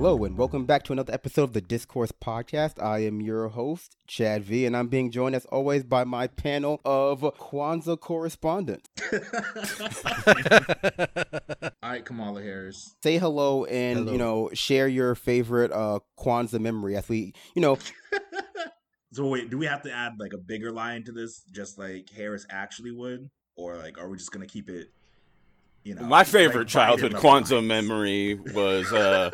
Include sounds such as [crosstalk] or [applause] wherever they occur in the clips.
Hello, and welcome back to another episode of the Discourse Podcast. I am your host, Chad V, and I'm being joined as always by my panel of Kwanzaa correspondents. [laughs] [laughs] All right, Kamala Harris. Say hello and, Hello. you know, share your favorite uh, Kwanzaa memory as we, you know, [laughs] So wait, do we have to add like a bigger line to this, just like Harris actually would, or like are we just gonna keep it? You know, My favorite like, childhood Biden Kwanzaa memory was uh,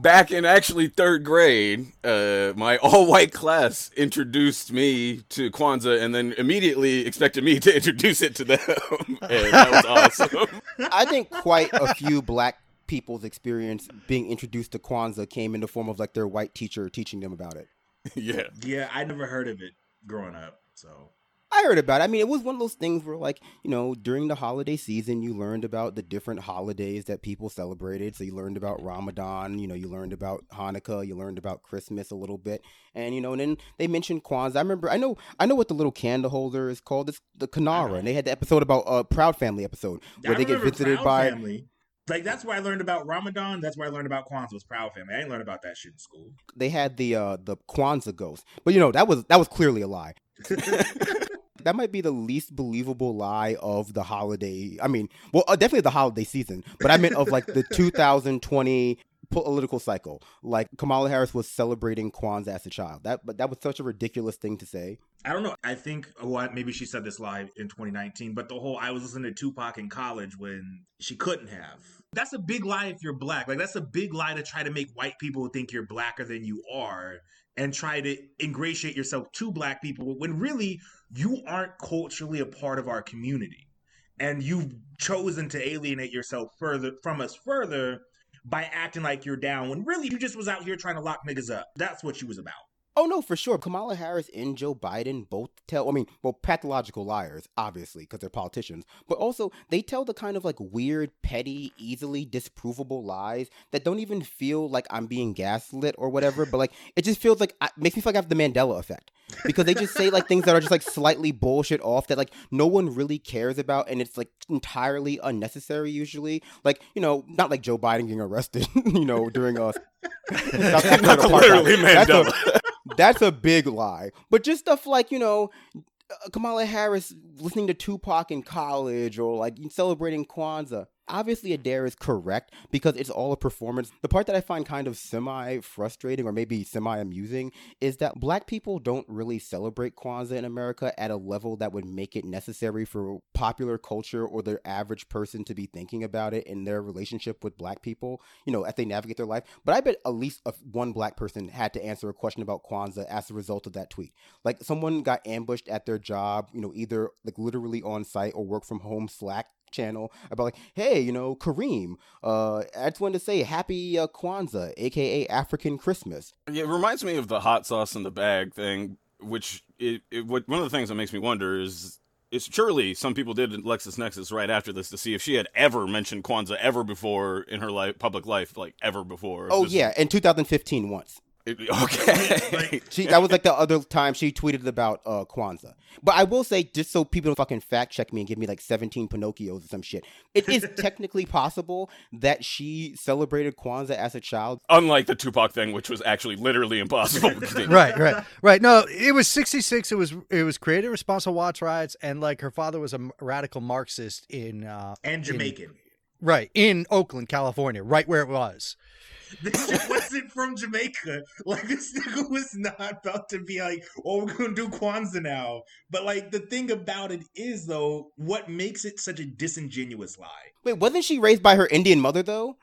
back in actually third grade. Uh, my [laughs] all-white class introduced me to Kwanzaa, and then immediately expected me to [laughs] introduce it to them, [laughs] and that was awesome. I think quite a few black people's experience being introduced to Kwanzaa came in the form of like their white teacher teaching them about it. yeah, Yeah, I never heard of it growing up. So I heard about it. I mean, it was one of those things where, like, you know, during the holiday season, you learned about the different holidays that people celebrated. So you learned about Ramadan, you know, you learned about Hanukkah, you learned about Christmas a little bit, and you know, and then they mentioned Kwanzaa. I remember, I know, I know what the little candle holder is called. It's the Kinara, and they had the episode about uh, Proud Family episode where I they get visited Proud by. Family. Like that's where I learned about Ramadan. That's where I learned about Kwanzaa was Proud Family. I didn't learn about that shit in school. They had the uh the Kwanzaa ghost, but you know that was that was clearly a lie. [laughs] [laughs] that might be the least believable lie of the holiday. I mean, well, uh, definitely the holiday season, but I meant of like the [laughs] 2020 political cycle. Like Kamala Harris was celebrating Kwanzaa as a child. That but that was such a ridiculous thing to say. I don't know. I think what maybe she said this live in 2019, but the whole I was listening to Tupac in college when she couldn't have. That's a big lie if you're black. Like that's a big lie to try to make white people think you're blacker than you are and try to ingratiate yourself to black people when really you aren't culturally a part of our community. And you've chosen to alienate yourself further from us further by acting like you're down when really you just was out here trying to lock niggas up. That's what she was about. Oh no, for sure. Kamala Harris and Joe Biden both tell. I mean, well, pathological liars, obviously, because they're politicians. But also, they tell the kind of like weird, petty, easily disprovable lies that don't even feel like I'm being gaslit or whatever. But like, it just feels like I, makes me feel like I have the Mandela effect because they just say like things that are just like slightly bullshit off that like no one really cares about, and it's like entirely unnecessary. Usually, like you know, not like Joe Biden getting arrested, [laughs] you know, during [laughs] African Not That's a- [laughs] that's a big lie. But just stuff like, you know, uh, Kamala Harris listening to Tupac in college or like celebrating Kwanzaa. Obviously, Adair is correct because it's all a performance. The part that I find kind of semi frustrating or maybe semi amusing is that black people don't really celebrate Kwanzaa in America at a level that would make it necessary for popular culture or the average person to be thinking about it in their relationship with black people, you know, as they navigate their life. But I bet at least one black person had to answer a question about Kwanzaa as a result of that tweet. Like someone got ambushed at their job, you know, either like literally on site or work from home Slack channel about like, hey, you know, Kareem, uh, I just wanted to say happy uh, Kwanzaa, aka African Christmas. Yeah, it reminds me of the hot sauce in the bag thing, which it, it what one of the things that makes me wonder is it's surely some people did LexisNexis right after this to see if she had ever mentioned Kwanzaa ever before in her life, public life, like ever before. Oh yeah, in 2015 once. It- [laughs] okay. Like, She that was like the other time she tweeted about uh Kwanzaa. But I will say, just so people don't fucking fact check me and give me like 17 Pinocchios or some shit, it is [laughs] technically possible that she celebrated Kwanzaa as a child. Unlike the Tupac thing, which was actually literally impossible. [laughs] right, right, right. No, it was '66. It was it was created in Watts to riots, and like her father was a radical Marxist in uh, and Jamaican. right in Oakland, California, right where it was. This shit wasn't from Jamaica. Like this nigga was not about to be like, "Oh, we're gonna do Kwanzaa now." But like the thing about it is, though, what makes it such a disingenuous lie? Wait, wasn't she raised by her Indian mother though?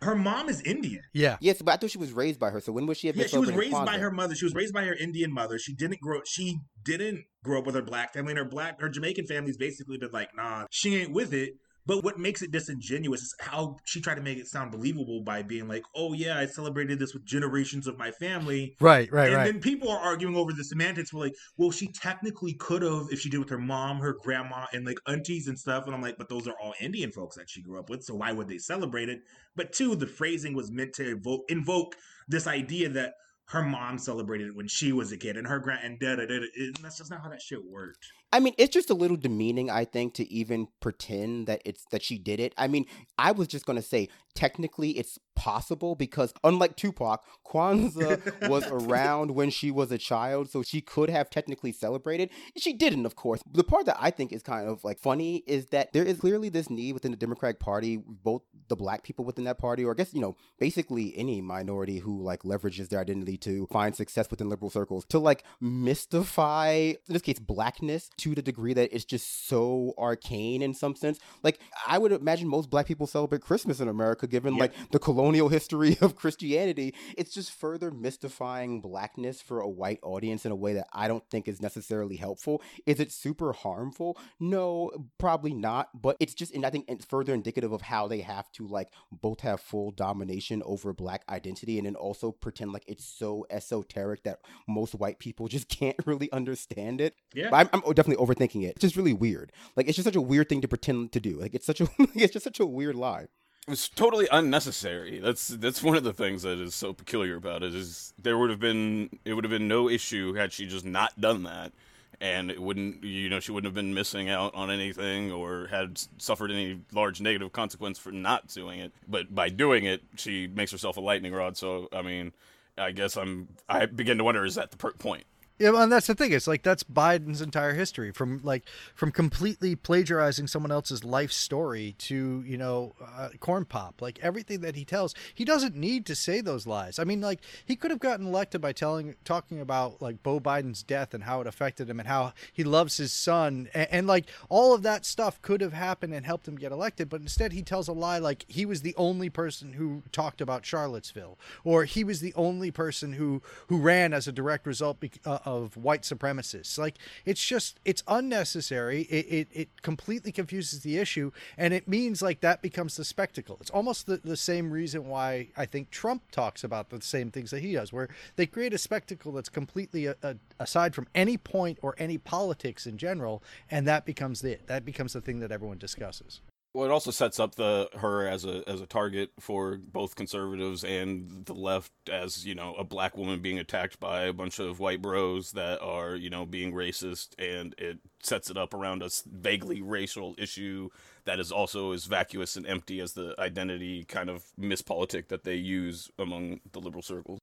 Her mom is Indian. Yeah, Yes, but I thought she was raised by her. So when was she? have Yeah, she was celebrating raised by her mother. She was raised by her Indian mother. She didn't grow. She didn't grow up with her black family, and her black, her Jamaican family's basically been like, "Nah, she ain't with it." But what makes it disingenuous is how she tried to make it sound believable by being like, "Oh yeah, I celebrated this with generations of my family." right, right, and right. then people are arguing over the semantics. We're like, well, she technically could have if she did with her mom, her grandma, and like aunties and stuff. And I'm like, but those are all Indian folks that she grew up with, so why would they celebrate it? But two, the phrasing was meant to evoke, invoke this idea that her mom celebrated it when she was a kid, and her grand and da da da. da and that's just not how that shit worked. I mean, it's just a little demeaning, I think, to even pretend that it's that she did it. I mean, I was just gonna say technically it's possible because unlike Tupac, Kwanzaa [laughs] was around when she was a child, so she could have technically celebrated. She didn't, of course. The part that I think is kind of like funny is that there is clearly this need within the Democratic Party, both the black people within that party, or I guess, you know, basically any minority who like leverages their identity to find success within liberal circles, to like mystify, in this case, blackness to the degree that it's just so arcane in some sense. Like, I would imagine most black people celebrate Christmas in America, given Yep. like the colonial [laughs] history of Christianity. It's just further mystifying blackness for a white audience in a way that I don't think is necessarily helpful. Is it super harmful? No, probably not. But it's just, and I think it's further indicative of how they have to like both have full domination over black identity and then also pretend like it's so esoteric that most white people [laughs] just can't really understand it. Yeah. But I'm, I'm definitely overthinking it. It's just really weird. Like it's just such a weird thing to pretend to do. Like it's such a [laughs] it's just such a weird lie. It's totally unnecessary. That's that's one of the things that is so peculiar about it. Is there would have been it would have been no issue had she just not done that, and it wouldn't you know she wouldn't have been missing out on anything or had suffered any large negative consequence for not doing it. But by doing it, she makes herself a lightning rod. So I mean, I guess I'm I begin to wonder is that the point? Yeah, and that's the thing. It's like that's Biden's entire history from like from completely plagiarizing someone else's life story to you know uh, corn pop. Like everything that he tells, he doesn't need to say those lies. I mean, like he could have gotten elected by telling talking about like Bo Biden's death and how it affected him and how he loves his son and, and like all of that stuff could have happened and helped him get elected. But instead, he tells a lie like he was the only person who talked about Charlottesville or he was the only person who who ran as a direct result bec- uh, of white supremacists. Like it's just it's unnecessary. It, it it completely confuses the issue, and it means like that becomes the spectacle. It's almost the, the same reason why I think Trump talks about the same things that he does, where they create a spectacle that's completely a, a, aside from any point or any politics in general, and that becomes it. That becomes the thing that everyone discusses. Well, it also sets up the her as a as a target for both conservatives and the left, as you know, a black woman being attacked by a bunch of white bros that are you know being racist, and it sets it up around a vaguely racial issue that is also as vacuous and empty as the identity kind of mispolitic that they use among the liberal circles.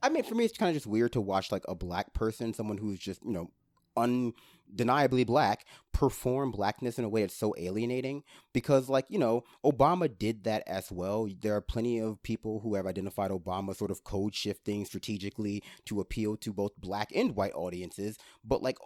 I mean, for me, it's kind of just weird to watch like a black person, someone who's just you know undeniably black, perform blackness in a way that's so alienating. Because like you know, Obama did that as well. There are plenty of people who have identified Obama sort of code shifting strategically to appeal to both black and white audiences. But like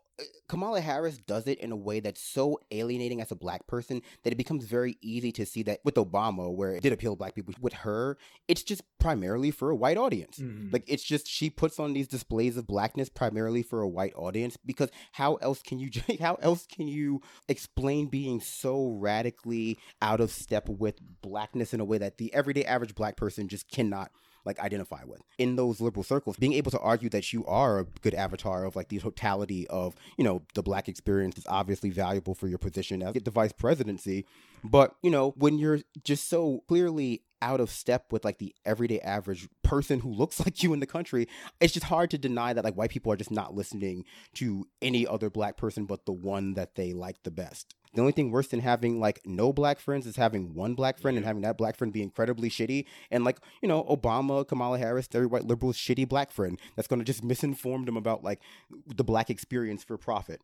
Kamala Harris does it in a way that's so alienating as a black person that it becomes very easy to see that with Obama, where it did appeal to black people, with her, it's just primarily for a white audience. Mhm. Like it's just she puts on these displays of blackness primarily for a white audience because how else can you [laughs] how else can you explain being so radically out of step with blackness in a way that the everyday average black person just cannot like identify with. In those liberal circles being able to argue that you are a good avatar of like the totality of you know the black experience is obviously valuable for your position as the vice presidency. But you know when you're just so clearly out of step with like the everyday average person who looks [laughs] like you in the country it's just hard to deny that like white people are just not listening to any other black person but the one that they like the best the only thing worse than having like no black friends is having one black friend and having that black friend be incredibly shitty and like you know obama kamala harris every white liberal's shitty black friend that's going to just misinform them about like the black experience for profit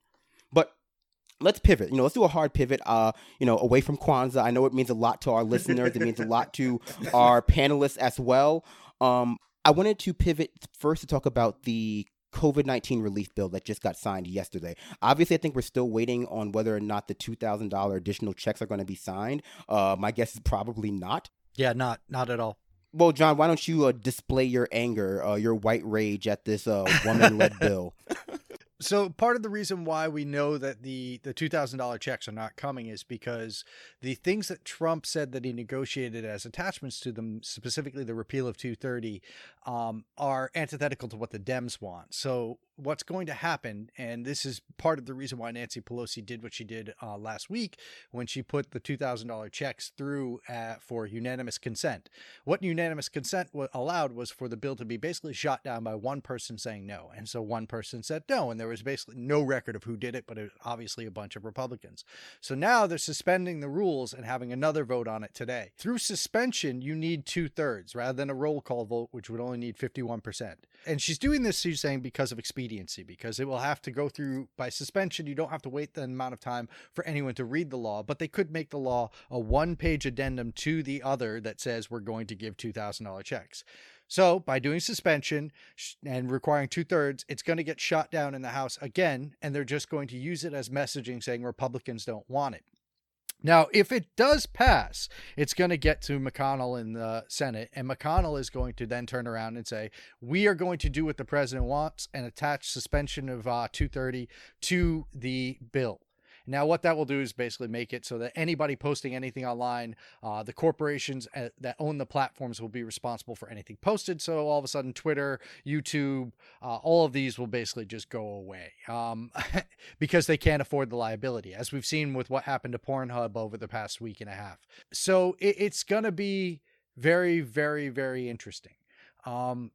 but let's pivot. You know, let's do a hard pivot. Uh, you know, away from Kwanzaa. I know it means a lot to our listeners. it means a lot to [laughs] our panelists as well. Um, I wanted to pivot first to talk about the COVID 19 relief bill that just got signed yesterday. Obviously, I think we're still waiting on whether or not the $2,000 additional checks are going to be signed. Uh, my guess is probably not. Yeah, not not at all. Well, John, why don't you uh, display your anger, uh, your white rage at this uh, woman led [laughs] bill? So part of the reason why we know that the the two thousand dollar checks are not coming is because the things that Trump said that he negotiated as attachments to them, specifically the repeal of two thirty, um, are antithetical to what the Dems want. So what's going to happen, and this is part of the reason why Nancy Pelosi did what she did uh, last week when she put the two thousand dollar checks through uh, for unanimous consent. What unanimous consent allowed was for the bill to be basically shot down by one person saying no, and so one person said no, and there was was basically no record of who did it, but it was obviously a bunch of Republicans. So now they're suspending the rules and having another vote on it today. Through suspension, you need two thirds rather than a roll call vote, which would only need 51%. And she's doing this, she's saying, because of expediency, because it will have to go through by suspension. You don't have to wait the amount of time for anyone to read the law, but they could make the law a one page addendum to the other that says we're going to give $2,000 checks. So, by doing suspension and requiring two thirds, it's going to get shot down in the House again, and they're just going to use it as messaging saying Republicans don't want it. Now, if it does pass, it's going to get to McConnell in the Senate, and McConnell is going to then turn around and say, "We are going to do what the president wants and attach suspension of uh, 230 to the bill." Now, what that will do is basically make it so that anybody posting anything online, uh, the corporations uh, that own the platforms will be responsible for anything posted. So all of a sudden, Twitter, YouTube, uh, all of these will basically just go away um, [laughs] because they can't afford the liability, as we've seen with what happened to Pornhub over the past week and a half. So it, it's going to be very, very, very interesting. Um,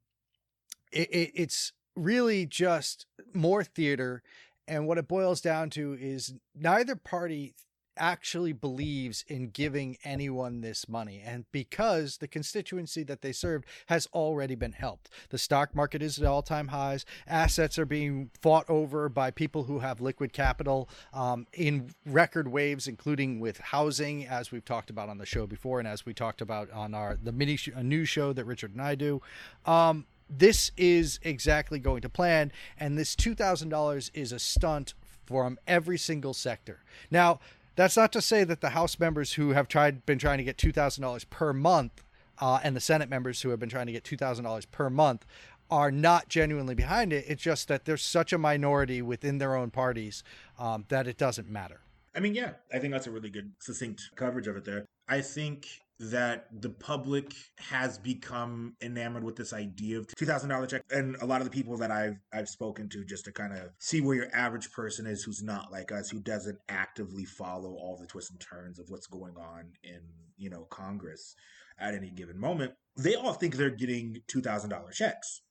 it, it, it's really just more theater and what it boils down to is neither party actually believes in giving anyone this money. And because the constituency that they served has already been helped, the stock market is at all time highs, assets are being fought over by people who have liquid capital um, in record waves, including with housing, as we've talked about on the show before, and as we talked about on our the mini sh- news show that Richard and I do. Um, this is exactly going to plan, and this $2,000 is a stunt from every single sector. Now, that's not to say that the House members who have tried been trying to get $2,000 per month uh, and the Senate members who have been trying to get $2,000 per month are not genuinely behind it. It's just that there's such a minority within their own parties um, that it doesn't matter. I mean, yeah, I think that's a really good, succinct coverage of it there. I think that the public has become enamored with this idea of $2000 check. And a lot of the people that I've I've spoken to just to kind of see where your average person is who's not like us who doesn't actively follow all the twists and turns of what's going on in you know Congress at any given moment they all think they're getting $2000 checks.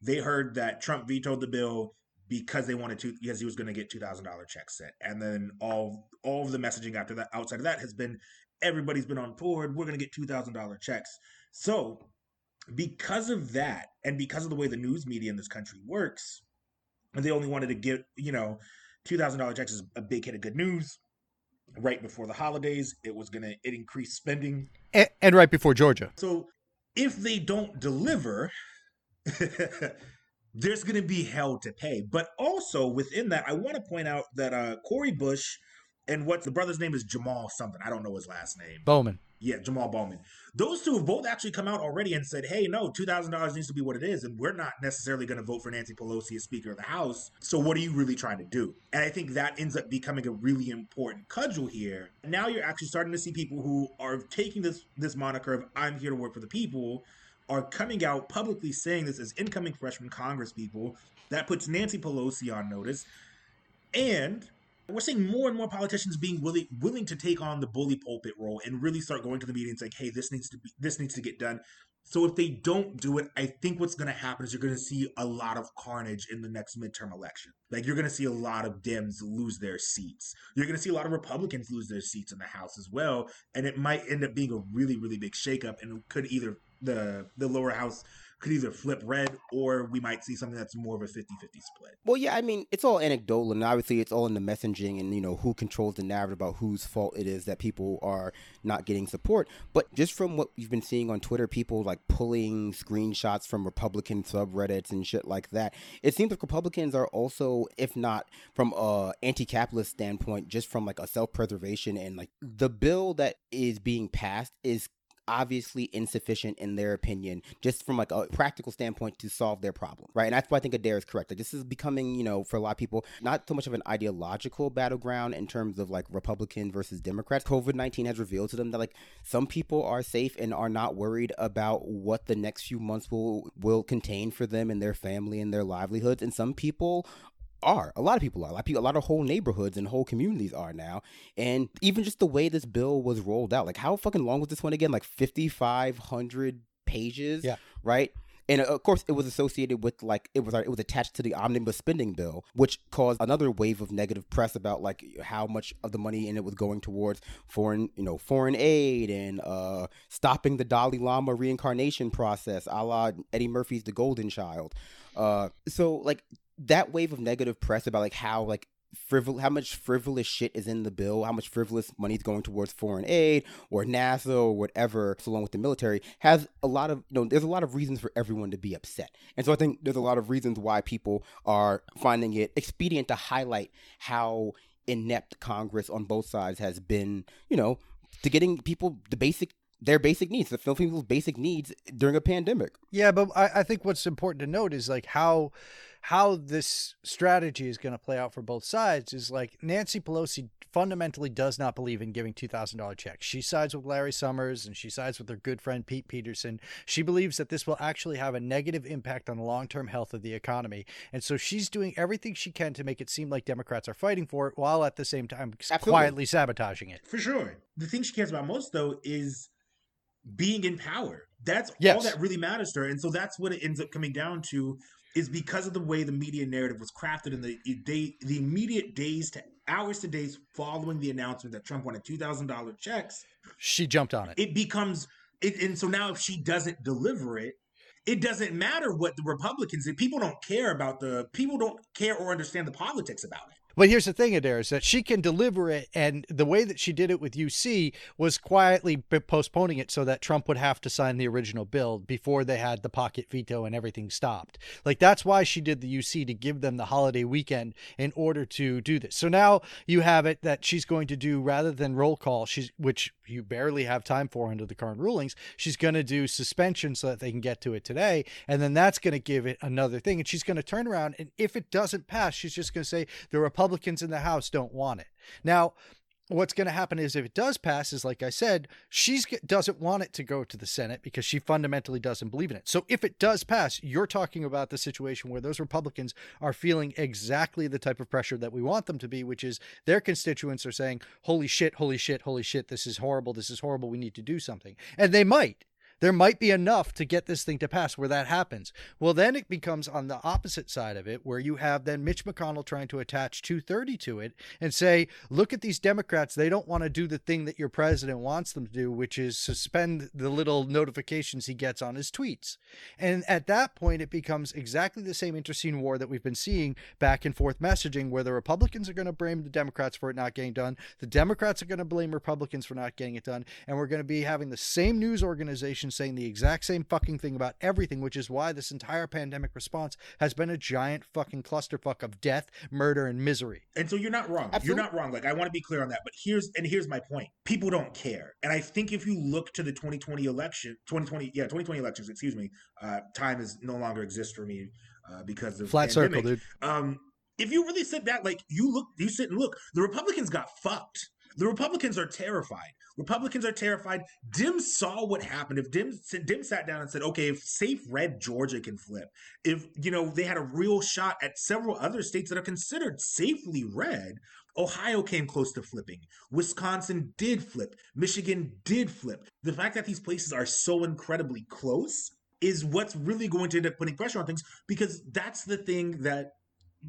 They heard that Trump vetoed the bill because they wanted to because he was going to get two thousand dollar checks sent, and then all all of the messaging after that outside of that has been everybody's been on board. We're going to get $2,000 checks. So, because of that, and because of the way the news media in this country works, they only wanted to get, you know, $2,000 checks is a big hit of good news. Right before the holidays, it was going to it increase spending. And, and right before Georgia. So, if they don't deliver, [laughs] there's going to be hell to pay. But also within that, I want to point out that uh, Cori Bush and what the brother's name is Jamal something. I don't know his last name. Bowman. Yeah, Jamal Bowman. Those two have both actually come out already and said, hey, no, $2,000 needs to be what it is. And we're not necessarily going to vote for Nancy Pelosi as Speaker of the House. So what are you really trying to do? And I think that ends up becoming a really important cudgel here. Now you're actually starting to see people who are taking this, this moniker of I'm here to work for the people are coming out publicly saying this as incoming freshman Congress people. That puts Nancy Pelosi on notice. And we're seeing more and more politicians being willing willing to take on the bully pulpit role and really start going to the meetings like, hey, this needs to be this needs to get done. So if they don't do it, I think what's going to happen is you're going to see a lot of carnage in the next midterm election. Like you're going to see a lot of Dems lose their seats. You're going to see a lot of Republicans lose their seats in the House as well, and it might end up being a really really big shakeup and it could either the the lower house could either flip red or we might see something that's more of a 50-50 split. Well, yeah, I mean, it's all anecdotal and obviously it's all in the messaging and, you know, who controls the narrative about whose fault it is that people are not getting support. But just from what you've been seeing on Twitter, people like pulling screenshots from Republican subreddits and shit like that, it seems like Republicans are also, if not from a anti-capitalist standpoint, just from like a self-preservation and like the bill that is being passed is obviously insufficient in their opinion, just from like a practical standpoint to solve their problem, right? And that's why I think Adair is correct. Like this is becoming, you know, for a lot of people, not so much of an ideological battleground in terms of like Republican versus Democrats. COVID nineteen has revealed to them that like some people are safe and are not worried about what the next few months will will contain for them and their family and their livelihoods, and some people are. A lot of people are. A lot of, people, a lot of whole neighborhoods and whole communities are now. And even just the way this bill was rolled out, like how fucking long was this one again? Like 5,500 pages? Yeah. Right? and uh, of course it was associated with like it was it was attached to the omnibus spending bill, which caused another wave of negative press about like how much of the money in it was going towards foreign you know foreign aid and uh, stopping the Dalai Lama reincarnation process, a la Eddie Murphy's The Golden Child. Uh, so like that wave of negative press about like how like frivol how much frivolous shit is in the bill, how much frivolous money is going towards foreign aid or NASA or whatever, along with the military, has a lot of you know, there's a lot of reasons for everyone to be upset. And so I think there's a lot of reasons why people are finding it expedient to highlight how inept Congress on both sides has been, you know, to getting people the basic their basic needs, the fulfilling people's basic needs during a pandemic. Yeah, but I, I think what's important to note is like how how this strategy is going to play out for both sides is like Nancy Pelosi fundamentally does not believe in giving $2,000 checks. She sides with Larry Summers and she sides with her good friend Pete Peterson. She believes that this will actually have a negative impact on the long term health of the economy. And so she's doing everything she can to make it seem like Democrats are fighting for it while at the same time Absolutely. quietly sabotaging it. For sure. The thing she cares about most, though, is being in power. That's yes. all that really matters to her. And so that's what it ends up coming down to is because of the way the media narrative was crafted in the day, the immediate days to hours to days following the announcement that Trump wanted two thousand dollar checks. She jumped on it. It becomes it, and so now if she doesn't deliver it, it doesn't matter what the Republicans. People don't care about the people don't care or understand the politics about it. But here's the thing, Adair, is that she can deliver it, and the way that she did it with UC was quietly postponing it so that Trump would have to sign the original bill before they had the pocket veto and everything stopped. Like that's why she did the UC to give them the holiday weekend in order to do this. So now you have it that she's going to do rather than roll call, she's which you barely have time for under the current rulings. She's going to do suspension so that they can get to it today, and then that's going to give it another thing. And she's going to turn around, and if it doesn't pass, she's just going to say the Republicans Republicans in the House don't want it. Now, what's going to happen is if it does pass is like i said she doesn't want it to go to the senate because she fundamentally doesn't believe in it. So if it does pass you're talking about the situation where those republicans are feeling exactly the type of pressure that we want them to be which is their constituents are saying holy shit holy shit holy shit this is horrible this is horrible we need to do something. And they might there might be enough to get this thing to pass where that happens. Well, then it becomes on the opposite side of it, where you have then Mitch McConnell trying to attach 230 to it and say, look at these Democrats. They don't want to do the thing that your president wants them to do, which is suspend the little notifications he gets on his tweets. And at that point, it becomes exactly the same interesting war that we've been seeing back and forth messaging, where the Republicans are going to blame the Democrats for it not getting done. The Democrats are going to blame Republicans for not getting it done. And we're going to be having the same news organizations saying the exact same fucking thing about everything, which is why this entire pandemic response has been a giant fucking clusterfuck of death, murder, and misery. And so you're not wrong. Absolutely. You're not wrong. Like I want to be clear on that. But here's and here's my point. People don't care. And I think if you look to the 2020 election, 2020, yeah, 2020 elections, excuse me, uh, time is no longer exists for me uh, because of flat pandemic. circle, dude. Um, if you really sit back, like you look, you sit and look, the Republicans got fucked. The Republicans are terrified. Republicans are terrified. Dems saw what happened. If Dems Dems sat down and said, "Okay, if safe red Georgia can flip, if you know they had a real shot at several other states that are considered safely red." Ohio came close to flipping. Wisconsin did flip. Michigan did flip. The fact that these places are so incredibly close is what's really going to end up putting pressure on things because that's the thing that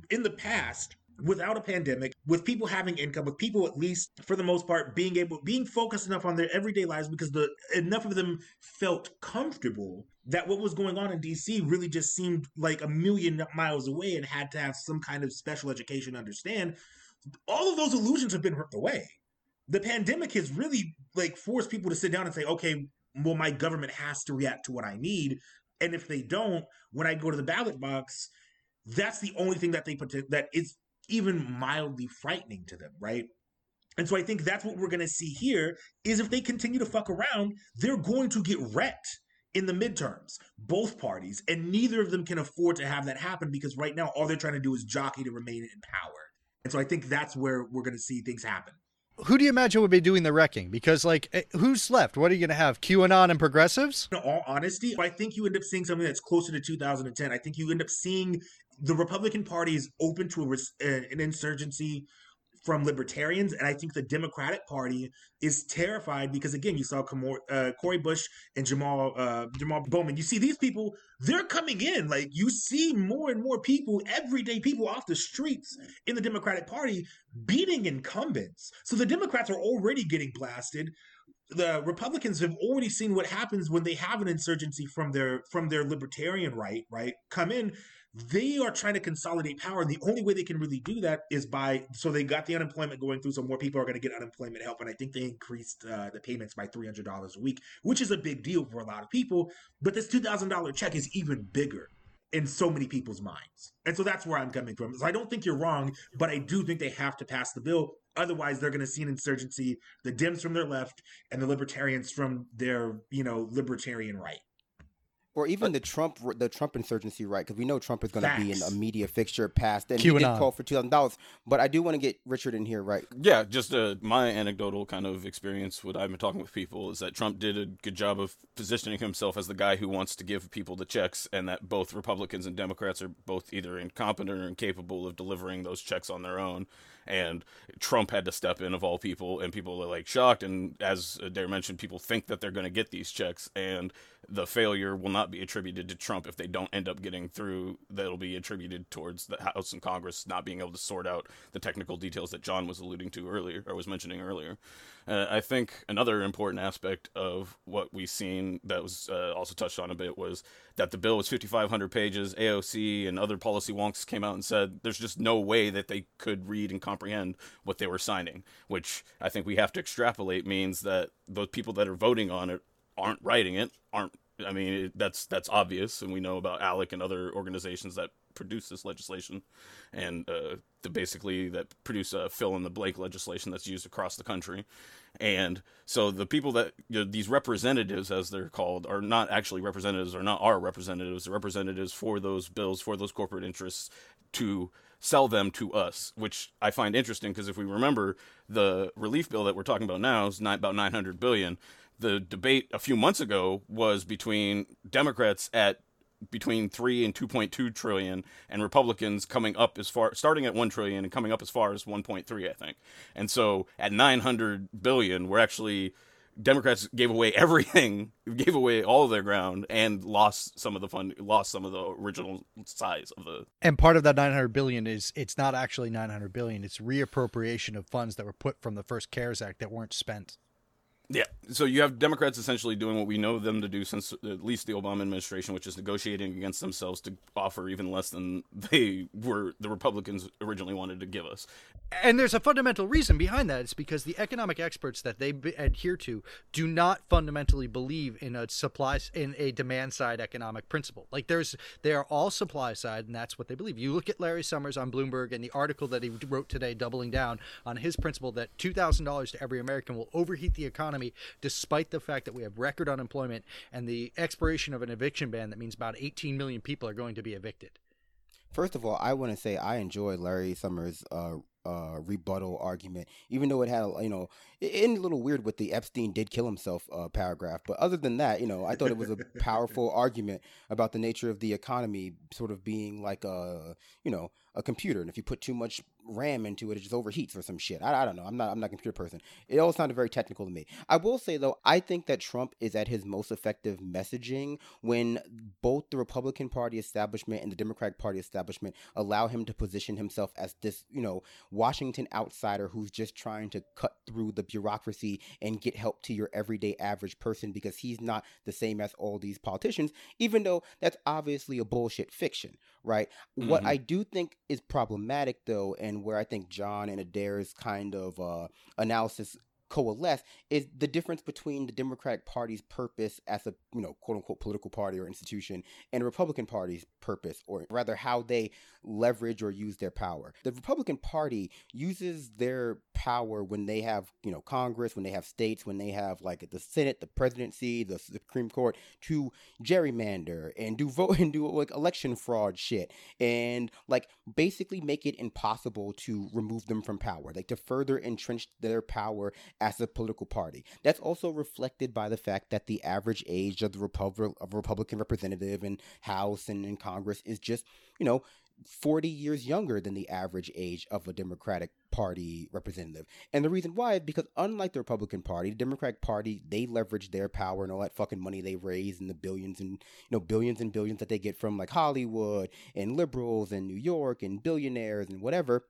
in the past without a pandemic, with people having income, with people at least for the most part being able being focused enough on their everyday lives because the enough of them felt comfortable that what was going on in DC really just seemed like a million miles away and had to have some kind of special education to understand. All of those illusions have been ripped away. The pandemic has really like forced people to sit down and say, okay, well, my government has to react to what I need. And if they don't, when I go to the ballot box, that's the only thing that they put that is even mildly frightening to them, right? And so I think that's what we're going to see here is if they continue to fuck around, they're going to get wrecked in the midterms, both parties, and neither of them can afford to have that happen because right now all they're trying to do is jockey to remain in power. And so I think that's where we're going to see things happen. Who do you imagine would be doing the wrecking? Because, like, eh, who's left? What are you going to have? QAnon and progressives? In all honesty, I think you end up seeing something that's closer to 2010. I think you end up seeing the Republican Party is open to a, an insurgency from libertarians, and I think the Democratic Party is terrified because again, you saw uh, Cori Bush and Jamal uh, Jamal Bowman. You see these people; they're coming in. Like you see more and more people, everyday people off the streets in the Democratic Party beating incumbents. So the Democrats are already getting blasted the Republicans have already seen what happens when they have an insurgency from their from their libertarian right, right? Come in, they are trying to consolidate power. And the only way they can really do that is by so they got the unemployment going through, so more people are going to get unemployment help. And I think they increased uh, the payments by three hundred dollars a week, which is a big deal for a lot of people. But this two thousand dollar check is even bigger in so many people's minds. And so that's where I'm coming from. So I don't think you're wrong, but I do think they have to pass the bill. Otherwise, they're going to see an insurgency, the Dems from their left and the libertarians from their, you know, libertarian right or even the Trump the Trump insurgency, right? Because we know Trump is going to be in a media fixture past, and QAnon. he did call for two thousand dollars. But I do want to get Richard in here, right? Yeah, just uh, my anecdotal kind of experience. What I've been talking with people is that Trump did a good job of positioning himself as the guy who wants to give people the checks, and that both Republicans and Democrats are both either incompetent or incapable of delivering those checks on their own and Trump had to step in of all people, and people are like shocked. And as Dare mentioned, people think that they're going to get these checks, and the failure will not be attributed to Trump if they don't end up getting through. That'll be attributed towards the House and Congress not being able to sort out the technical details that John was alluding to earlier, or was mentioning earlier. Uh, I think another important aspect of what we've seen that was uh, also touched on a bit was that the bill was 5,500 pages. AOC and other policy wonks came out and said there's just no way that they could read and comprehend what they were signing, which I think we have to extrapolate means that those people that are voting on it aren't writing it, aren't. I mean, it, that's that's obvious, and we know about ALEC and other organizations that produce this legislation, and uh, basically that produce a fill in the Blake legislation that's used across the country. And so the people that you know, these representatives, as they're called, are not actually representatives, are not our representatives. They're representatives for those bills, for those corporate interests, to sell them to us, which I find interesting because if we remember the relief bill that we're talking about now is not about 900 billion. The debate a few months ago was between Democrats at between 3 and 2.2 trillion and republicans coming up as far starting at 1 trillion and coming up as far as 1.3 i think. And so at 900 billion we're actually democrats gave away everything [laughs] gave away all of their ground and lost some of the fund lost some of the original size of the and part of that 900 billion is it's not actually 900 billion. It's reappropriation of funds that were put from the first CARES Act that weren't spent yeah. So you have Democrats essentially doing what we know them to do since at least the Obama administration, which is negotiating against themselves to offer even less than [laughs] they were the Republicans originally wanted to give us. And there's a fundamental reason behind that. It's because the economic experts that they adhere to do not fundamentally believe in a supply in a demand side economic principle. Like there's they are all supply side, and that's what they believe. You look at Larry Summers on Bloomberg and the article that he wrote today, doubling down on his principle that two thousand dollars to every American will overheat the economy economy, despite the fact that we have record unemployment and the expiration of an eviction ban that means about 18 million people are going to be evicted. First of all, I want to say I enjoyed Larry Summers' uh, uh, rebuttal argument, even though it had, you know, it, a little weird with the Epstein did kill himself uh, paragraph. But other than that, you know, I thought it was a [laughs] powerful argument about the nature of the economy sort of being like a, you know, a computer, and if you put too much RAM into it, it just overheats or some shit. I, I don't know. I'm not. I'm not a computer person. It all sounded very technical to me. I will say though, I think that Trump is at his most effective messaging when both the Republican Party establishment and the Democratic Party establishment allow him to position himself as this, you know, Washington outsider who's just trying to cut through the bureaucracy and get help to your everyday average person because he's not the same as all these politicians. Even though that's obviously a bullshit fiction, right? Mm-hmm. What I do think is problematic though, and where I think John and Adair's kind of uh, analysis coalesce is the difference between the Democratic Party's purpose as a you know quote unquote political party or institution and the Republican Party's purpose, or rather how they leverage or use their power. The Republican Party uses their power when they have, you know, Congress, when they have states, when they have like the Senate, the presidency, the Supreme Court to gerrymander and do vote [laughs] and do like election fraud shit and like basically make it impossible to remove them from power, like to further entrench their power as a political party. That's also reflected by the fact that the average age of the Repub- of Republican representative in House and in Congress is just, you know, 40 years younger than the average age of a Democratic Party representative. And the reason why is because unlike the Republican Party, the Democratic Party, they leverage their power and all that fucking money they raise and the billions and you know billions and billions that they get from like Hollywood and liberals and New York and billionaires and whatever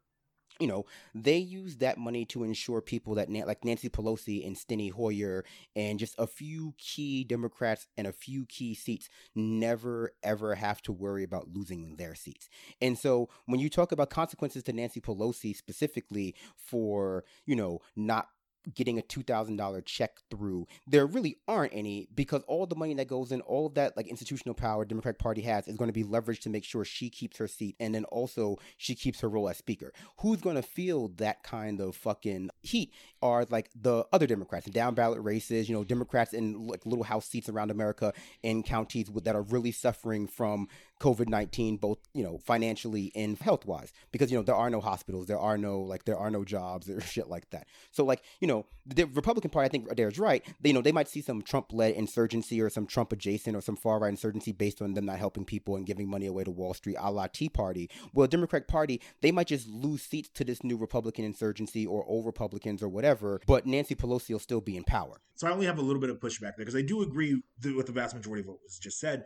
you know, they use that money to ensure people that, like Nancy Pelosi and Steny Hoyer and just a few key Democrats and a few key seats, never ever have to worry about losing their seats. And so when you talk about consequences to Nancy Pelosi specifically for, you know, not getting a $2000 check through. There really aren't any because all the money that goes in all of that like institutional power democratic party has is going to be leveraged to make sure she keeps her seat and then also she keeps her role as speaker. Who's going to feel that kind of fucking heat are like the other democrats in down ballot races you know democrats in like little house seats around america in counties that are really suffering from COVID 19, both, you know, financially and health wise, because, you know, there are no hospitals, there are no, like, there are no jobs or [laughs] shit like that. So, like, you know, the Republican Party, I think Adair's right. They, you know, they might see some Trump led insurgency or some Trump adjacent or some far right insurgency based on them not helping people and giving money away to Wall Street, a la Tea Party. Well, Democratic Party, they might just lose seats to this new Republican insurgency or old Republicans or whatever, but Nancy Pelosi will still be in power. So I only have a little bit of pushback there because I do agree with the vast majority of what was just said.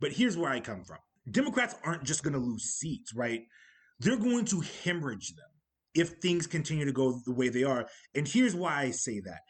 But here's where I come from. Democrats aren't just going to lose seats, right? They're going to hemorrhage them if things continue to go the way they are. And here's why I say that.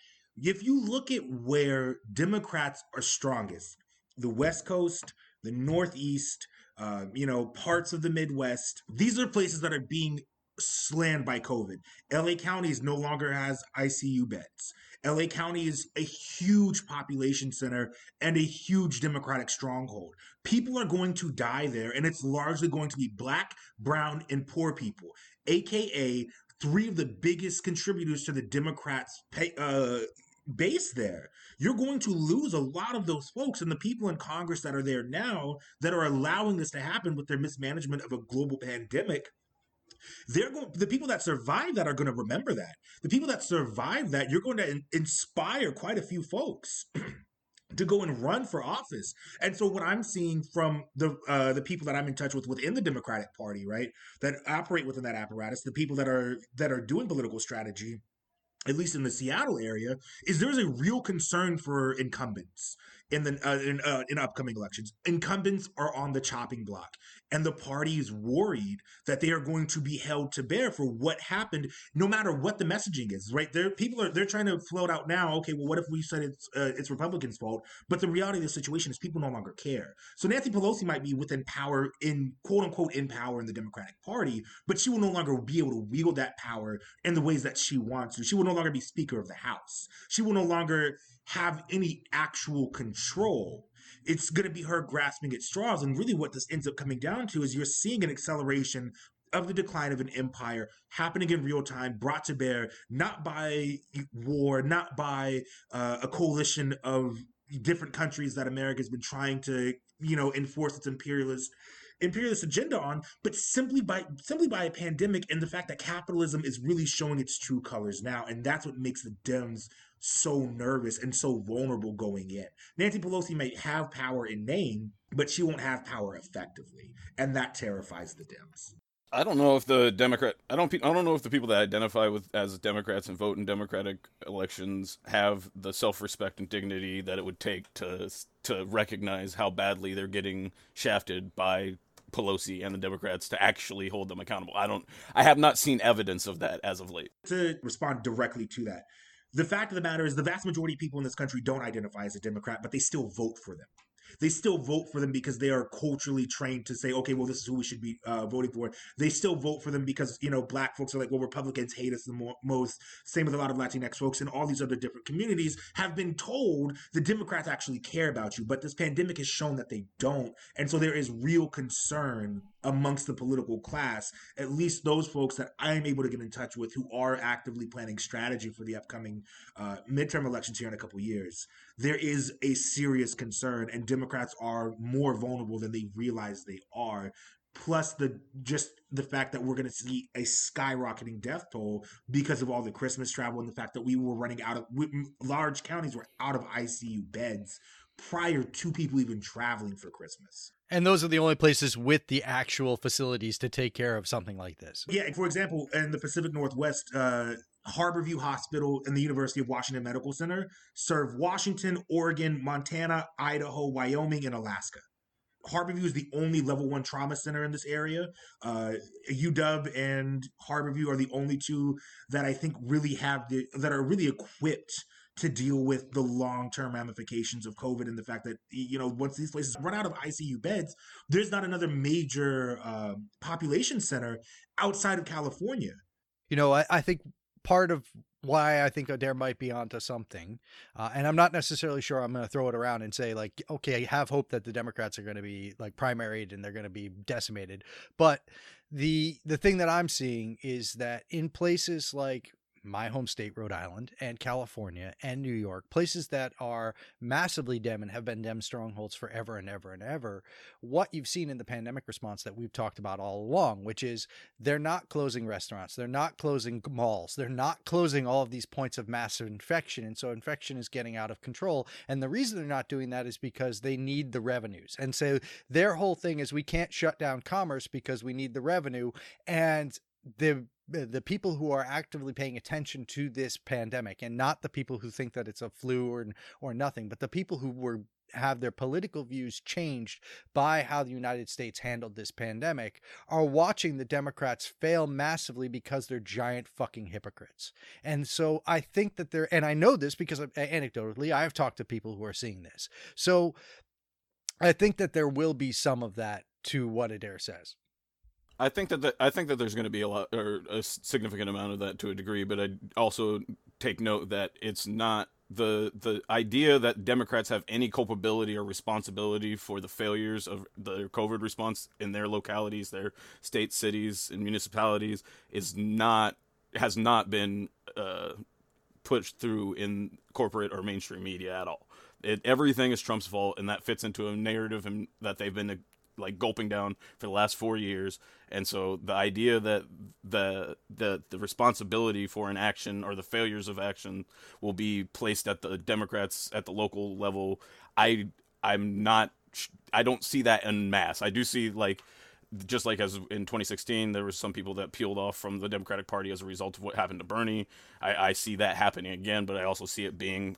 If you look at where Democrats are strongest, the West Coast, the Northeast, uh, you know, parts of the Midwest, these are places that are being slammed by COVID. LA County is no longer has ICU beds. LA County is a huge population center and a huge Democratic stronghold. People are going to die there, and it's largely going to be black, brown, and poor people, aka three of the biggest contributors to the Democrats' pay, uh, base there. You're going to lose a lot of those folks and the people in Congress that are there now that are allowing this to happen with their mismanagement of a global pandemic they're going the people that survive that are going to remember that the people that survive that you're going to in, inspire quite a few folks [clears throat] to go and run for office. And so what I'm seeing from the uh, the people that I'm in touch with within the Democratic Party, right, that operate within that apparatus, the people that are that are doing political strategy, at least in the Seattle area, is there's a real concern for incumbents in the uh, in, uh, in upcoming elections. Incumbents are on the chopping block, and the party is worried that they are going to be held to bear for what happened, no matter what the messaging is. Right there, people are they're trying to float out now. Okay, well, what if we said it's uh, it's Republicans' fault? But the reality of the situation is people no longer care. So Nancy Pelosi might be within power in quote unquote in power in the Democratic Party, but she will no longer be able to wield that power in the ways that she wants to. She will no longer be Speaker of the House. She will no longer have any actual control. It's going to be her grasping at straws. And really, what this ends up coming down to is you're seeing an acceleration of the decline of an empire happening in real time, brought to bear not by war, not by uh, a coalition of different countries that America has been trying to, you know, enforce its imperialist imperialist agenda on, but simply by simply by a pandemic and the fact that capitalism is really showing its true colors now, and that's what makes the Dems so nervous and so vulnerable going in. Nancy Pelosi may have power in name, but she won't have power effectively, and that terrifies the Dems. I don't know if the Democrat I don't I don't know if the people that identify with as Democrats and vote in Democratic elections have the self-respect and dignity that it would take to to recognize how badly they're getting shafted by Pelosi and the Democrats to actually hold them accountable. I don't I have not seen evidence of that as of late. To respond directly to that, the fact of the matter is, the vast majority of people in this country don't identify as a Democrat, but they still vote for them they still vote for them because they are culturally trained to say, okay, well, this is who we should be uh, voting for. They still vote for them because, you know, black folks are like, well, Republicans hate us the mo- most. Same with a lot of Latinx folks and all these other different communities have been told the Democrats actually care about you. But this pandemic has shown that they don't. And so there is real concern amongst the political class, at least those folks that I'm able to get in touch with who are actively planning strategy for the upcoming uh, midterm elections here in a couple years. There is a serious concern, and Democrats are more vulnerable than they realize they are. Plus the just the fact that we're going to see a skyrocketing death toll because of all the Christmas travel and the fact that we were running out of large counties were out of ICU beds prior to people even traveling for Christmas. And those are the only places with the actual facilities to take care of something like this. Yeah, for example, in the Pacific Northwest, uh, Harborview Hospital and the University of Washington Medical Center serve Washington, Oregon, Montana, Idaho, Wyoming, and Alaska. Harborview is the only level one trauma center in this area. Uh, UW and Harborview are the only two that I think really have the that are really equipped to deal with the long term ramifications of COVID and the fact that you know once these places run out of ICU beds, there's not another major uh, population center outside of California. You know, I, I think part of why I think Adair might be onto something. Uh, and I'm not necessarily sure I'm going to throw it around and say, like, okay, I have hope that the Democrats are going to be like primaried and they're going to be decimated. But the the thing that I'm seeing is that in places like my home state, Rhode Island, and California and New York, places that are massively Dem and have been Dem strongholds forever and ever and ever, what you've seen in the pandemic response that we've talked about all along, which is they're not closing restaurants, they're not closing malls, they're not closing all of these points of massive infection. And so infection is getting out of control. And the reason they're not doing that is because they need the revenues. And so their whole thing is we can't shut down commerce because we need the revenue. And the the people who are actively paying attention to this pandemic and not the people who think that it's a flu or or nothing but the people who were have their political views changed by how the United States handled this pandemic are watching the Democrats fail massively because they're giant fucking hypocrites. And so I think that they're, and I know this because anecdotally, I've talked to people who are seeing this. So I think that there will be some of that to what Adair says. I think that the, I think that there's going to be a lot or a significant amount of that to a degree, but I also take note that it's not the the idea that Democrats have any culpability or responsibility for the failures of the COVID response in their localities, their state cities, and municipalities is not has not been uh, pushed through in corporate or mainstream media at all. It, everything is Trump's fault, and that fits into a narrative and that they've been like gulping down for the last four years. And so the idea that the the the responsibility for an action or the failures of action will be placed at the Democrats at the local level, I I'm not I don't see that in mass. I do see like just like as in 2016, there was some people that peeled off from the Democratic Party as a result of what happened to Bernie. I, I see that happening again, but I also see it being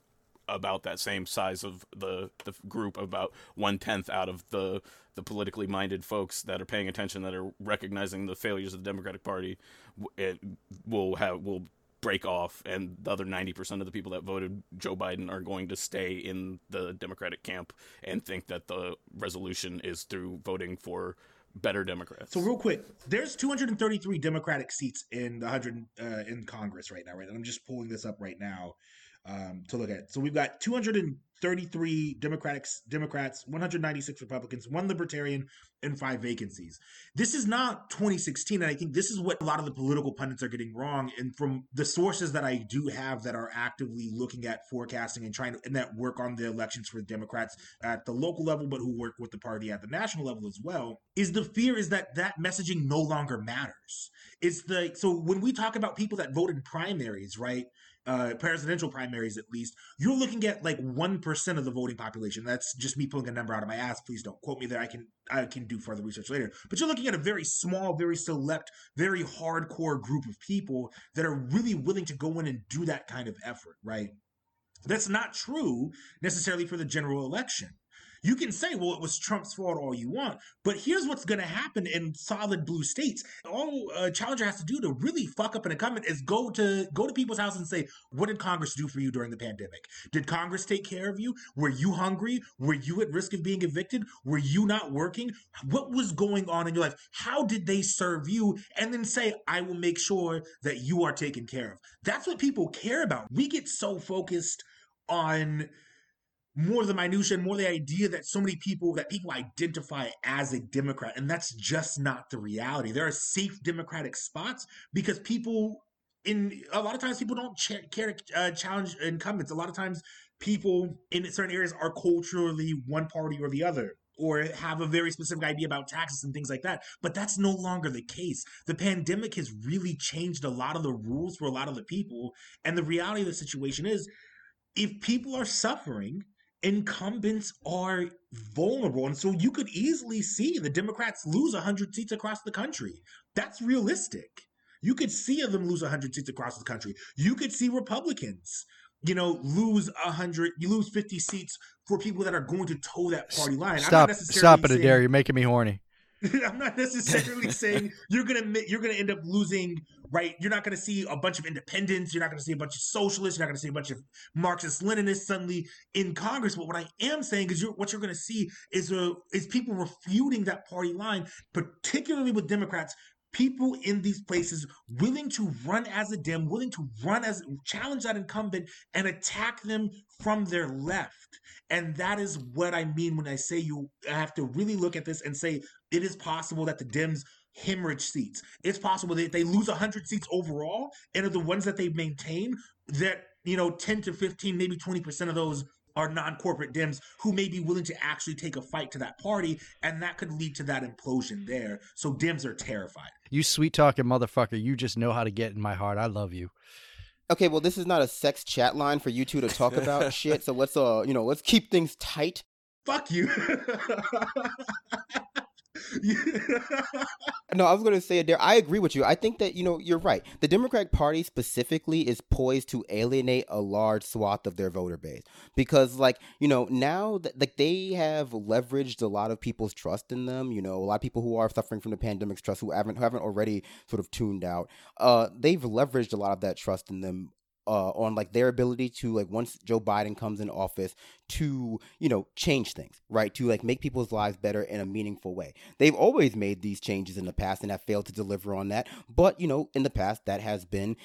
about that same size of the the group, about one tenth out of the the politically minded folks that are paying attention, that are recognizing the failures of the Democratic Party, it will have will break off, and the other ninety percent of the people that voted Joe Biden are going to stay in the Democratic camp and think that the resolution is through voting for better Democrats. So real quick, there's 233 Democratic seats in the hundred uh, in Congress right now, right? And I'm just pulling this up right now um, to look at. So we've got 233 Democrats, Democrats, 196 Republicans, one Libertarian, and five vacancies. This is not 2016, and I think this is what a lot of the political pundits are getting wrong. And from the sources that I do have that are actively looking at forecasting and trying to and that work on the elections for Democrats at the local level, but who work with the party at the national level as well, is the fear is that that messaging no longer matters. It's the so when we talk about people that vote in primaries, right? Uh, presidential primaries at least, you're looking at like one percent of the voting population. That's just me pulling a number out of my ass. Please don't quote me there. I can I can do further research later. But you're looking at a very small, very select, very hardcore group of people that are really willing to go in and do that kind of effort, right? That's not true necessarily for the general election. You can say, well, it was Trump's fault all you want, but here's what's going to happen in solid blue states. All a challenger has to do to really fuck up an incumbent is go to go to people's house and say, what did Congress do for you during the pandemic? Did Congress take care of you? Were you hungry? Were you at risk of being evicted? Were you not working? What was going on in your life? How did they serve you? And then say, I will make sure that you are taken care of. That's what people care about. We get so focused on more the minutia and more the idea that so many people that people identify as a democrat and that's just not the reality there are safe democratic spots because people in a lot of times people don't ch- care to uh, challenge incumbents a lot of times people in certain areas are culturally one party or the other or have a very specific idea about taxes and things like that. But that's no longer the case. The pandemic has really changed a lot of the rules for a lot of the people. And the reality of the situation is if people are suffering, incumbents are vulnerable. And so you could easily see the Democrats lose 100 seats across the country. That's realistic. You could see them lose 100 seats across the country. You could see Republicans, you know, lose 100, you lose 50 seats for people that are going to toe that party line. Stop, stop it, Adair. You're making me horny. [laughs] I'm not necessarily [laughs] saying you're gonna you're gonna end up losing, right? You're not gonna see a bunch of independents. You're not gonna see a bunch of socialists. You're not gonna see a bunch of Marxist Leninists suddenly in Congress. But what I am saying is, you're, what you're gonna see is a is people refuting that party line, particularly with Democrats. People in these places willing to run as a Dem, willing to run as challenge that incumbent and attack them from their left. And that is what I mean when I say you have to really look at this and say it is possible that the Dems hemorrhage seats. It's possible that they lose 100 seats overall, and of the ones that they maintain, that, you know, 10 to 15, maybe 20% of those are non-corporate Dems who may be willing to actually take a fight to that party, and that could lead to that implosion there. So Dems are terrified. You sweet talking motherfucker, you just know how to get in my heart. I love you. Okay, well, this is not a sex chat line for you two to talk about [laughs] shit. So let's uh, you know, let's keep things tight. Fuck you. [laughs] [laughs] no, I was going to say there. I agree with you. I think that you know you're right. The Democratic Party specifically is poised to alienate a large swath of their voter base because, like you know, now that like they have leveraged a lot of people's trust in them. You know, a lot of people who are suffering from the pandemic's trust who haven't who haven't already sort of tuned out. Uh, they've leveraged a lot of that trust in them uh, on like their ability to like once Joe Biden comes in office to you know change things right to like make people's lives better in a meaningful way. They've always made these changes in the past and have failed to deliver on that. But you know in the past that has been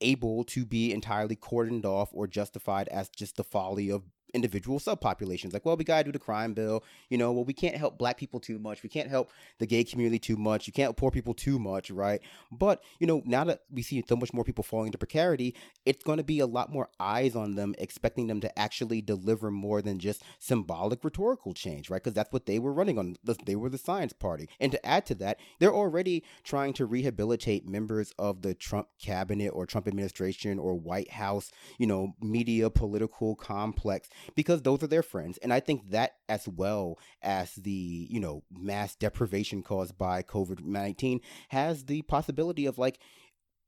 able to be entirely cordoned off or justified as just the folly of individual subpopulations. Like, well, we gotta do the crime bill. You know, well, we can't help black people too much. We can't help the gay community too much. You can't help poor people too much, right? But you know, now that we see so much more people falling into precarity, it's going to be a lot more eyes on them, expecting them to actually deliver more than just symbolic rhetorical change, right? Because that's what they were running on. They were the science party, and to add to that, they're already trying to rehabilitate members of the Trump cabinet or Trump administration or White House, you know, media political complex because those are their friends. And I think that as well as the, you know, mass deprivation caused by COVID 19 has the possibility of like,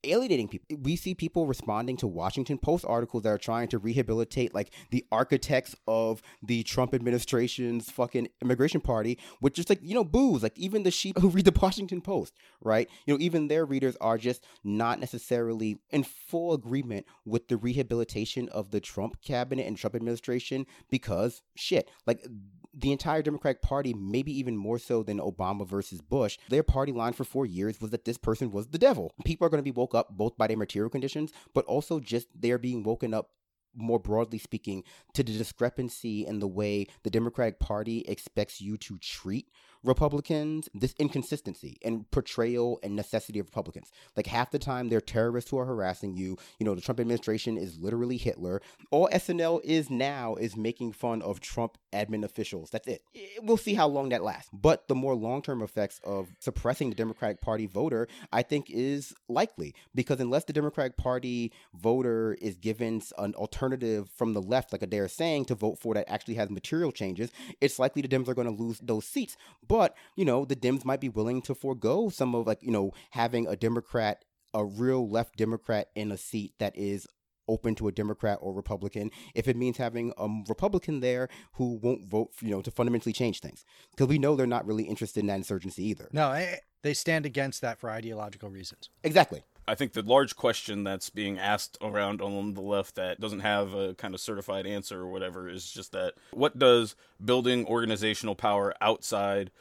alienating people. We see people responding to Washington Post articles that are trying to rehabilitate like the architects of the Trump administration's fucking immigration party, which is like, you know, boos. Like even the sheep who read the Washington Post, right? You know, even their readers are just not necessarily in full agreement with the rehabilitation of the Trump cabinet and Trump administration because shit, like the entire Democratic Party, maybe even more so than Obama versus Bush, their party line for four years was that this person was the devil. People are going to be woke up both by their material conditions, but also just they're being woken up more broadly speaking, to the discrepancy in the way the Democratic Party expects you to treat Republicans, this inconsistency and portrayal and necessity of Republicans. Like half the time, they're terrorists who are harassing you. You know, the Trump administration is literally Hitler. All SNL is now is making fun of Trump admin officials. That's it. Eh, we'll see how long that lasts. But the more long term effects of suppressing the Democratic Party voter, I think, is likely because unless the Democratic Party voter is given an alternative from the left, like they're saying, to vote for that actually has material changes, it's likely the Dems are going to lose those seats. You know, the Dems might be willing to forego some of like, you know, having a Democrat, a real left Democrat in a seat that is open to a Democrat or Republican if it means having a Republican there who won't vote, you know, to fundamentally change things. Because we know they're not really interested in that insurgency either. No, eh, they stand against that for ideological reasons. Exactly. I think the large question that's being asked around on the left that doesn't have a kind of certified answer or whatever is just that what does building organizational power outside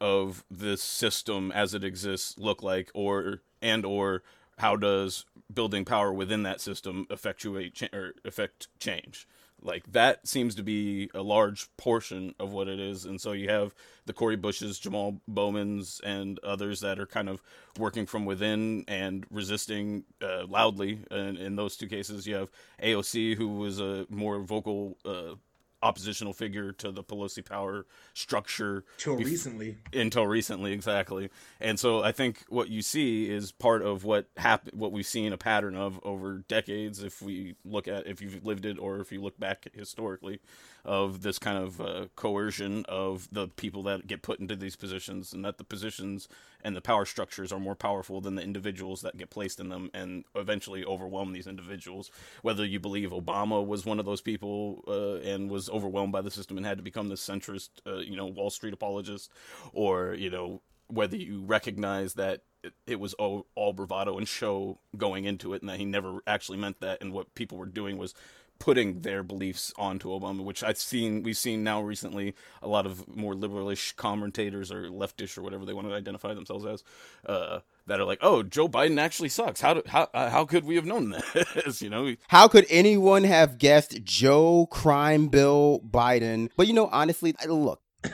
of this system as it exists look like or and or how does building power within that system effectuate cha- or affect change like that seems to be a large portion of what it is, and so you have the Cori Bushes, Jamal Bowmans, and others that are kind of working from within and resisting uh, loudly. And in those two cases, you have AOC, who was a more vocal uh, oppositional figure to the Pelosi power structure. Until bef- recently. Until recently, exactly. And so I think what you see is part of what happened, what we've seen a pattern of over decades. If we look at, if you've lived it or if you look back historically, of this kind of uh, coercion of the people that get put into these positions, and that the positions and the power structures are more powerful than the individuals that get placed in them, and eventually overwhelm these individuals. Whether you believe Obama was one of those people uh, and was overwhelmed by the system and had to become this centrist, uh, you know, Wall Street apologist, or you know, whether you recognize that it, was all, all bravado and show going into it, and that he never actually meant that, and what people were doing was putting their beliefs onto Obama, which I've seen we've seen now recently a lot of more liberalish commentators or leftish or whatever they want to identify themselves as uh, that are like, oh, Joe Biden actually sucks. How do, how uh, how could we have known [laughs] this? you know, How could anyone have guessed Joe Crime Bill Biden? But you know, honestly, look, [laughs]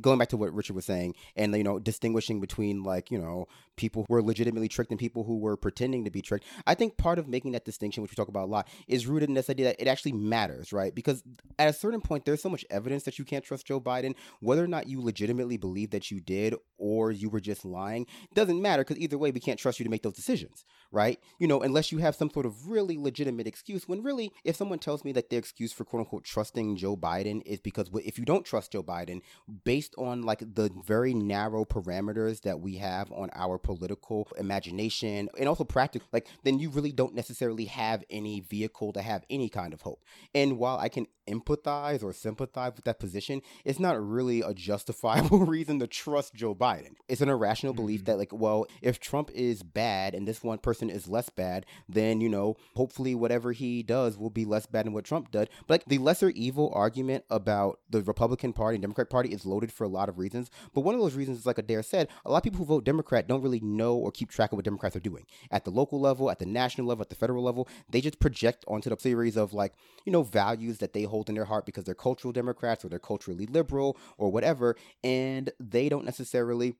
going back to what Richard was saying, and you know, distinguishing between like you know people who were legitimately tricked and people who were pretending to be tricked. I think part of making that distinction, which we talk about a lot, is rooted in this idea that it actually matters, right? Because at a certain point, there's so much evidence that you can't trust Joe Biden, whether or not you legitimately believe that you did or you were just lying doesn't matter because either way, we can't trust you to make those decisions, right? You know, unless you have some sort of really legitimate excuse. When really, if someone tells me that their excuse for quote unquote trusting Joe Biden is because if you don't trust Joe Biden, based on like the very narrow parameters that we have on our political imagination and also practical, like then you really don't necessarily have any vehicle to have any kind of hope. And while I can empathize or sympathize with that position, it's not really a justifiable [laughs] reason to trust Joe Biden. It's an irrational belief mm-hmm. that, like, well, if Trump is bad and this one person is less bad, then, you know, hopefully whatever he does will be less bad than what Trump did. But, like, the lesser evil argument about the Republican Party and Democrat Party is loaded for a lot of reasons. But one of those reasons is, like Adair said, a lot of people who vote Democrat don't really know or keep track of what Democrats are doing. At the local level, at the national level, at the federal level, they just project onto the series of, like, you know, values that they hold in their heart because they're cultural Democrats or they're culturally liberal or whatever, and they don't necessarily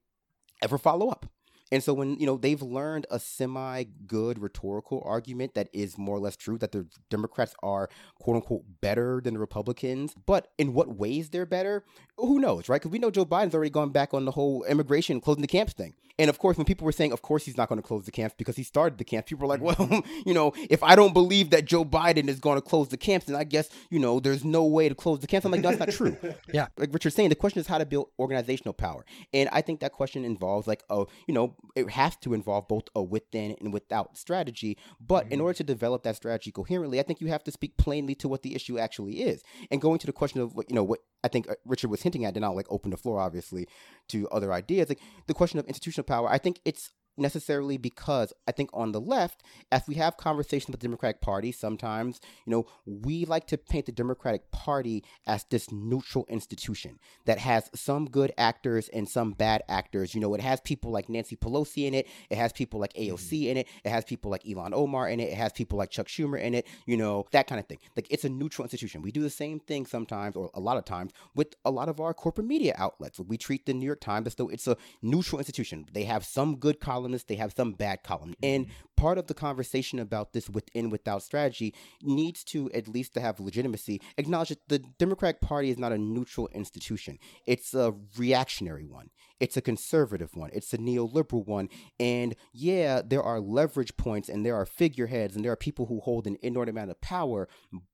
ever follow up. And so when you know they've learned a semi good rhetorical argument that is more or less true that the Democrats are quote unquote better than the Republicans, but in what ways they're better, who knows, right? Because we know Joe Biden's already gone back on the whole immigration closing the camps thing. And of course, when people were saying, of course, he's not going to close the camps because he started the camps, people were like, well, [laughs] you know, if I don't believe that Joe Biden is going to close the camps, then I guess, you know, there's no way to close the camps. I'm like, no, that's not true. [laughs] Yeah. Like Richard's saying, the question is how to build organizational power. And I think that question involves, like, a, you know, it has to involve both a within and without strategy. But in order to develop that strategy coherently, I think you have to speak plainly to what the issue actually is. And going to the question of, you know, what I think uh, Richard was hinting at, then I'll like open the floor, obviously, to other ideas. Like the question of institutional power, I think it's necessarily because I think on the left, as we have conversations with the Democratic Party, sometimes, you know, we like to paint the Democratic Party as this neutral institution that has some good actors and some bad actors. You know, it has people like Nancy Pelosi in it, it has people like AOC mm-hmm. in it, it has people like Ilhan Omar in it, it has people like Chuck Schumer in it, you know, that kind of thing. Like it's a neutral institution. We do the same thing sometimes, or a lot of times, with a lot of our corporate media outlets. We treat the New York Times as though it's a neutral institution. They have some good columnists, they have some bad columnists. Mm-hmm. And part of the conversation about this within without strategy needs to at least to have legitimacy acknowledge that the democratic party is not a neutral institution. It's a reactionary one. It's a conservative one. It's a neoliberal one. And yeah there are leverage points and there are figureheads and there are people who hold an inordinate amount of power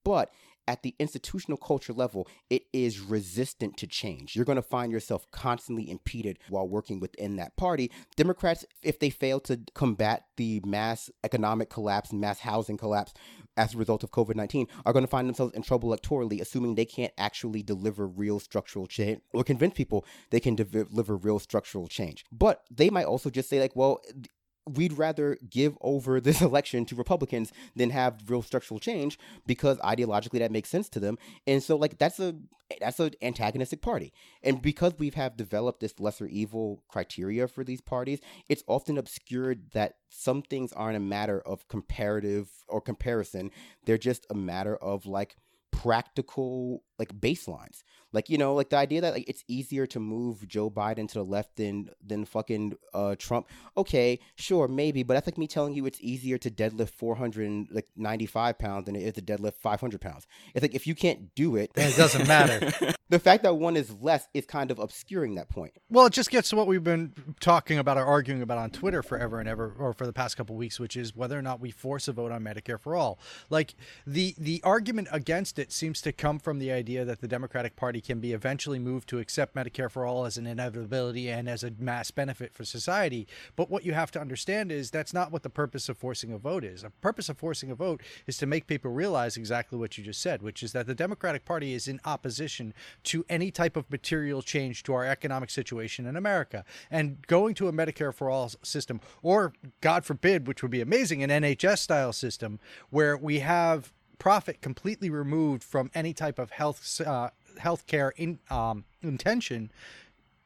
but at the institutional culture level, it is resistant to change. You're going to find yourself constantly impeded while working within that party. Democrats, if they fail to combat the mass economic collapse, mass housing collapse as a result of COVID 19, are going to find themselves in trouble electorally, assuming they can't actually deliver real structural change or convince people they can de- deliver real structural change. But they might also just say, like, well, we'd rather give over [laughs] this election to Republicans than have real structural change because ideologically that makes sense to them. And so like that's a that's an antagonistic party. And because we have developed this lesser evil criteria for these parties, it's often obscured that some things aren't a matter of comparative or comparison. They're just a matter of like practical like baselines. Like you know, like the idea that like it's easier to move Joe Biden to the left than than fucking uh, Trump. Okay, sure, maybe, but that's like me telling you it's easier to deadlift four hundred like ninety five pounds than it is to deadlift five hundred pounds. It's like if you can't do it, It doesn't matter. [laughs] the fact that one is less is kind of obscuring that point. Well, it just gets to what we've been talking about or arguing about on Twitter forever and ever, or for the past couple weeks, which is whether or not we force a vote on Medicare for all. Like the the argument against it seems to come from the idea that the Democratic Party can be eventually moved to accept Medicare for all as an inevitability and as a mass benefit for society. But what you have to understand is that's not what the purpose of forcing a vote is. The purpose of forcing a vote is to make people realize exactly what you just said, which is that the Democratic Party is in opposition to any type of material change to our economic situation in America. And going to a Medicare for all system, or God forbid, which would be amazing, an NHS style system where we have profit completely removed from any type of health uh, healthcare in, um, intention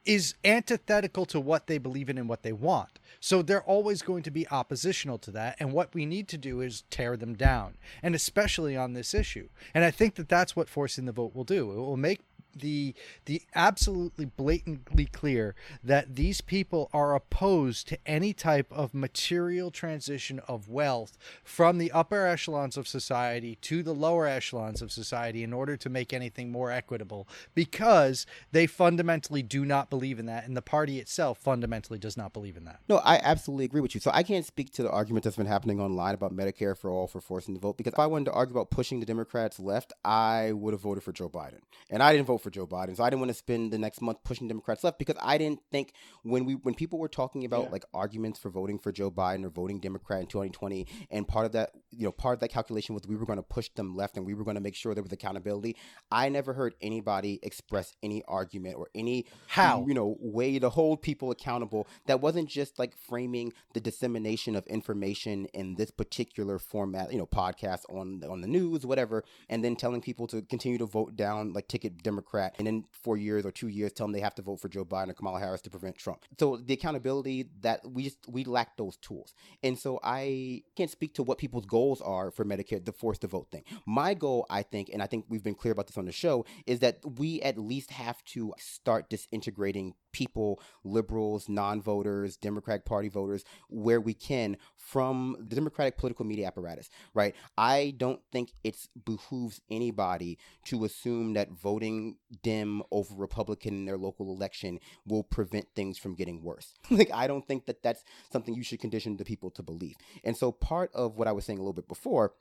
is antithetical to what they believe in and what they want. So they're always going to be oppositional to that. And what we need to do is tear them down, and especially on this issue. And I think that that's what forcing the vote will do. It will make the the absolutely blatantly clear that these people are opposed to any type of material transition of wealth from the upper echelons of society to the lower echelons of society in order to make anything more equitable because they fundamentally do not believe in that and the party itself fundamentally does not believe in that. No, I absolutely agree with you. So I can't speak to the argument that's been happening online about Medicare for all for forcing the vote because if I wanted to argue about pushing the Democrats left, I would have voted for Joe Biden. And I didn't vote for Joe Biden. So I didn't want to spend the next month pushing Democrats left because I didn't think when we when people were talking about yeah. like arguments for voting for Joe Biden or voting Democrat in 2020 and part of that, you know, part of that calculation was we were going to push them left and we were going to make sure there was accountability. I never heard anybody express any argument or any how, you know, way to hold people accountable that wasn't just like framing the dissemination of information in this particular format, you know, podcast on on the news, whatever, and then telling people to continue to vote down like ticket Democrat and then four years or two years tell them they have to vote for Joe Biden or Kamala Harris to prevent Trump. So the accountability that we just we lack those tools. And so I can't speak to what people's goals are for Medicare, the force to vote thing. My goal, I think, and I think we've been clear about this on the show, is that we at least have to start disintegrating people, liberals, non voters, Democratic Party voters, where we can from the Democratic political media apparatus, right? I don't think it behooves anybody to assume that voting Dem over Republican in their local election will prevent things from getting worse. [laughs] like, I don't think that that's something you should condition the people to believe. And so, part of what I was saying a little bit before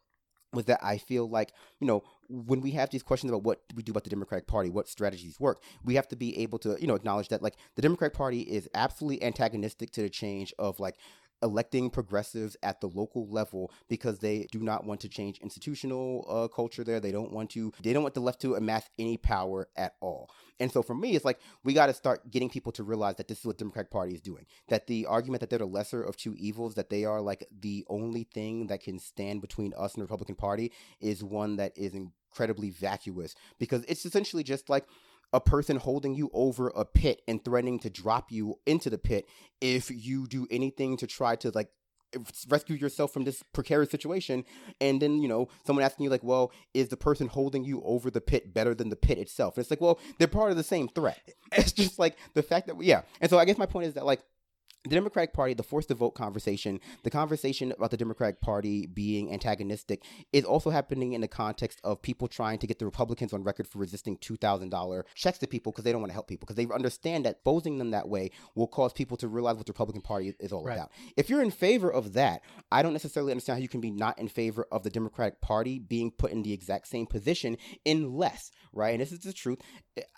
was that I feel like, you know, when we have these questions about what we do about the Democratic Party, what strategies work, we have to be able to, you know, acknowledge that like the Democratic Party is absolutely antagonistic to the change of like electing progressives at the local level because they do not want to change institutional uh, culture there. They don't want to. They don't want the left to amass any power at all. And so for me, it's like we got to start getting people to realize that this is what Democratic Party is doing. That the argument that they're the lesser of two evils, that they are like the only thing that can stand between us and the Republican Party, is one that is incredibly vacuous because it's essentially just like a person holding you over a pit and threatening to drop you into the pit if you do anything to try to like rescue yourself from this precarious situation. And then you know someone asking you like well is the person holding you over the pit better than the pit itself? And it's like well they're part of the same threat. [laughs] It's just like the fact that yeah. And so i guess my point is that like the Democratic Party, the force to vote conversation, the conversation about the Democratic Party being antagonistic is also happening in the context of people trying to get the Republicans on record for resisting $2,000 checks to people because they don't want to help people because they understand that posing them that way will cause people to realize what the Republican Party is all right. about. If you're in favor of that, I don't necessarily understand how you can be not in favor of the Democratic Party being put in the exact same position unless, right? And this is the truth,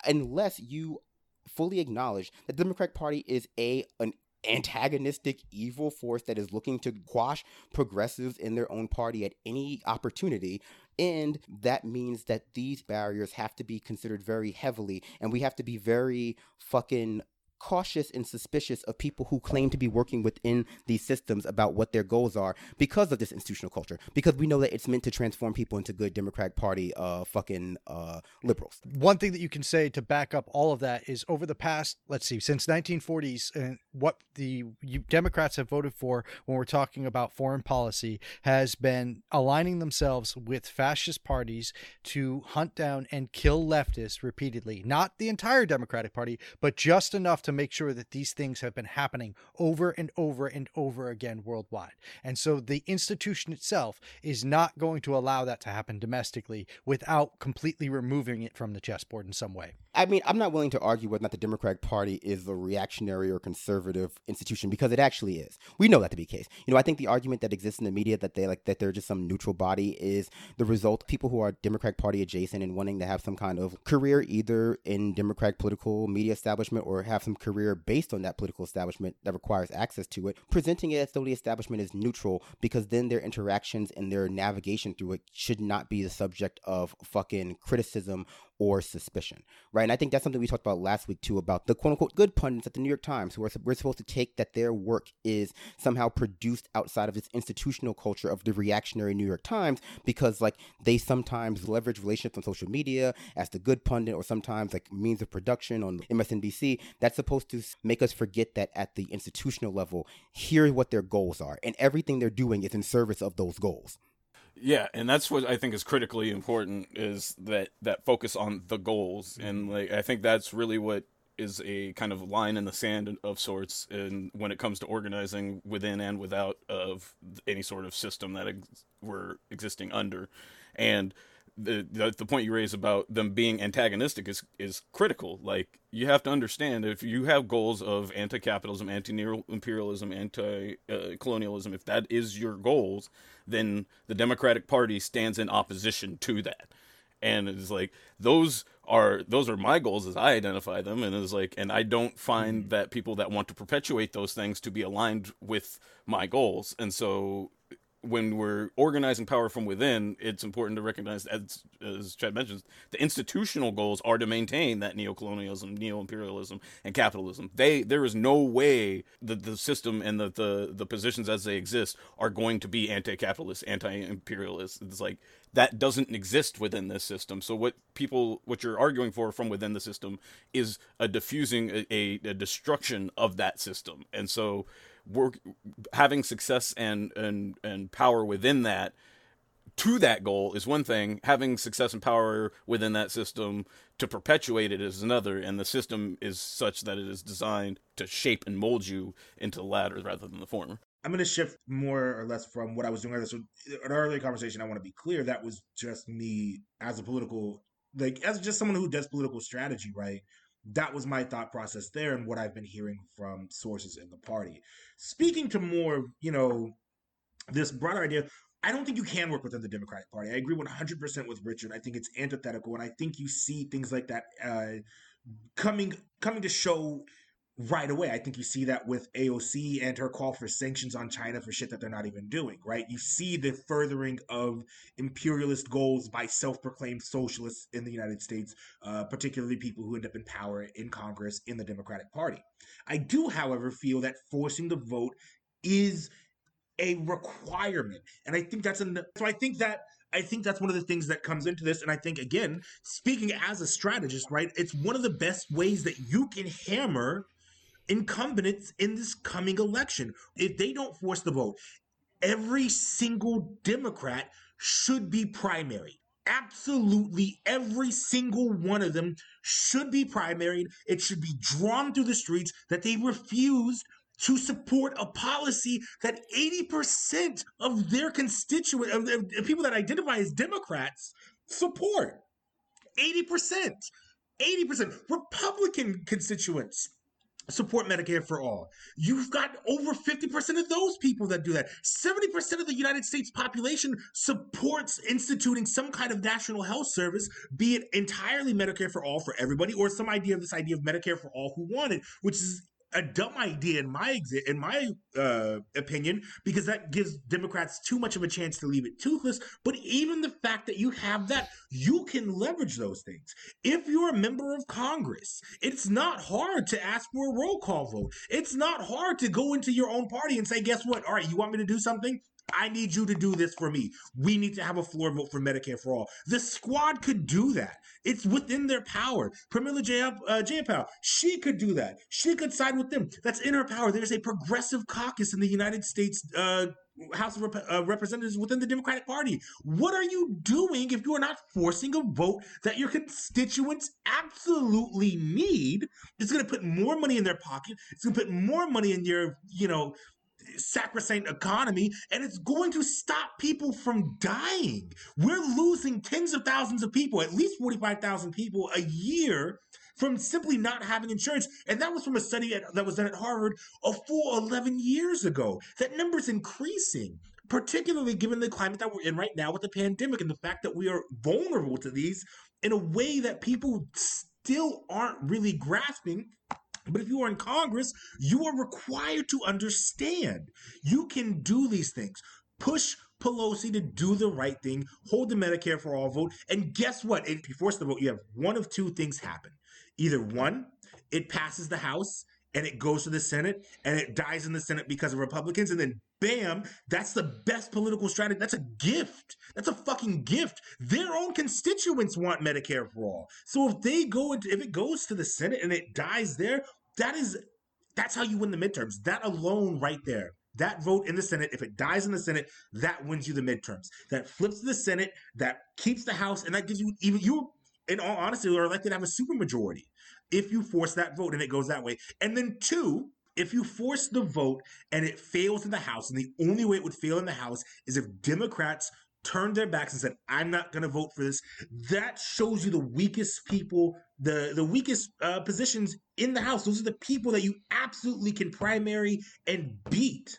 unless you fully acknowledge that the Democratic Party is a an antagonistic evil force that is looking to quash progressives in their own party at any opportunity. And that means that these barriers have to be considered very heavily and we have to be very fucking cautious and suspicious of people who claim to be working within these systems about what their goals are because of this institutional culture. Because we know that it's meant to transform people into good Democratic Party uh fucking uh liberals. One thing that you can say to back up all of that is over the past, let's see, since 1940s and what the Democrats have voted for when we're talking about foreign policy has been aligning themselves with fascist parties to hunt down and kill leftists repeatedly. Not the entire Democratic Party, but just enough to make sure that these things have been happening over and over and over again worldwide. And so the institution itself is not going to allow that to happen domestically without completely removing it from the chessboard in some way. I mean, I'm not willing to argue whether or not the Democratic Party is a reactionary or conservative institution because it actually is. We know that to be the case. You know, I think the argument that exists in the media that they like that they're just some neutral body is the result of people who are Democratic Party adjacent and wanting to have some kind of career either in Democratic political media establishment or have some career based on that political establishment that requires access to it, presenting it as though the establishment is neutral because then their interactions and their navigation through it should not be the subject of fucking criticism or suspicion, right? And I think that's something we talked about last week too about the quote unquote good pundits at the New York Times who are we're supposed to take that their work is somehow produced outside of this institutional culture of the reactionary New York Times because like they sometimes leverage relationships on social media as the good pundit or sometimes like means of production on MSNBC. That's supposed to make us forget that at the institutional level, here's what their goals are, and everything they're doing is in service of those goals. Yeah, and that's what I think is critically important is that that focus on the goals, Mm-hmm. and like I think that's really what is a kind of line in the sand of sorts, and when it comes to organizing within and without of any sort of system that ex- we're existing under, and the, the the point you raise about them being antagonistic is is critical. Like you have to understand if you have goals of anti-capitalism, anti-imperialism, anti-colonialism, if that is your goals, then the Democratic Party stands in opposition to that. And it's like those are those are my goals as I identify them, and it's like, and I don't find mm. that people that want to perpetuate those things to be aligned with my goals, and so when we're organizing power from within, it's important to recognize, as, as Chad mentions, the institutional goals are to maintain that neocolonialism, neo-imperialism, and capitalism. They there is no way that the system and the, the the positions as they exist are going to be anti-capitalist, anti-imperialist. It's like that doesn't exist within this system. So what people, what you're arguing for from within the system, is a diffusing, a, a, a destruction of that system, and so work having success and and and power within that to that goal is one thing having success and power within that system to perpetuate it is another and the system is such that it is designed to shape and mold you into the latter rather than the former I'm going to shift more or less from what I was doing earlier. So, an earlier conversation, I want to be clear that was just me as a political, like, as just someone who does political strategy, right? That was my thought process there and what I've been hearing from sources in the party. Speaking to more, you know, this broader idea, I don't think you can work within the Democratic Party. I agree 100% with Richard. I think it's antithetical, and I think you see things like that uh, coming coming to show right away. I think you see that with AOC and her call for sanctions on China for shit that they're not even doing, right? You see the furthering of imperialist goals by self proclaimed socialists in the United States, uh, particularly people who end up in power in Congress in the Democratic Party. I do, however, feel that forcing the vote is a requirement. And I think that's an, so I think that I think that's one of the things that comes into this. And I think, again, speaking as a strategist, right, it's one of the best ways that you can hammer incumbents in this coming election. If they don't force the vote, every single Democrat should be primary. Absolutely every single one of them should be primaried. It should be drawn through the streets that they refused to support a policy that 80% of their constituent, of the people that identify as Democrats, support. 80%. 80%. Republican constituents support Medicare for all. You've got over 50% of those people that do that. 70% of the United States population supports instituting some kind of national health service, be it entirely Medicare for all for everybody or some idea of this idea of Medicare for all who want it, which is a dumb idea in my exi- in my uh, opinion because that gives Democrats too much of a chance to leave it toothless. But even the fact that you have that, you can leverage those things. If you're a member of Congress, it's not hard to ask for a roll call vote. It's not hard to go into your own party and say, "Guess what? All right, you want me to do something." I need you to do this for me. We need to have a floor vote for Medicare for all. The squad could do that. It's within their power. Pramila Jay- uh, Jayapal, she could do that. She could side with them. That's in her power. There's a progressive caucus in the United States uh, House of Rep- uh, Representatives within the Democratic Party. What are you doing if you are not forcing a vote that your constituents absolutely need? It's going to put more money in their pocket. It's going to put more money in your, you know, sacrosanct economy and it's going to stop people from dying. We're losing tens of thousands of people, at least 45,000 people a year from simply not having insurance. And that was from a study at, that was done at Harvard a full 11 years ago. That number's increasing particularly given the climate that we're in right now with the pandemic and the fact that we are vulnerable to these in a way that people still aren't really grasping. But if you are in Congress, you are required to understand you can do these things. Push Pelosi to do the right thing, hold the Medicare for all vote. And guess what? If you force the vote, you have one of two things happen. Either one, it passes the House and it goes to the Senate and it dies in the Senate because of Republicans. And then bam, that's the best political strategy. That's a gift. That's a fucking gift. Their own constituents want Medicare for all. So if they go, into, if it goes to the Senate and it dies there, that is, that's how you win the midterms. That alone right there. That vote in the Senate, if it dies in the Senate, that wins you the midterms. That flips the Senate, that keeps the House, and that gives you even you, in all honesty, are elected to have a supermajority if you force that vote and it goes that way. And then two, if you force the vote and it fails in the House, and the only way it would fail in the House is if Democrats turned their backs and said, "I'm not going to vote for this," that shows you the weakest people, the the weakest uh, positions in the House. Those are the people that you absolutely can primary and beat.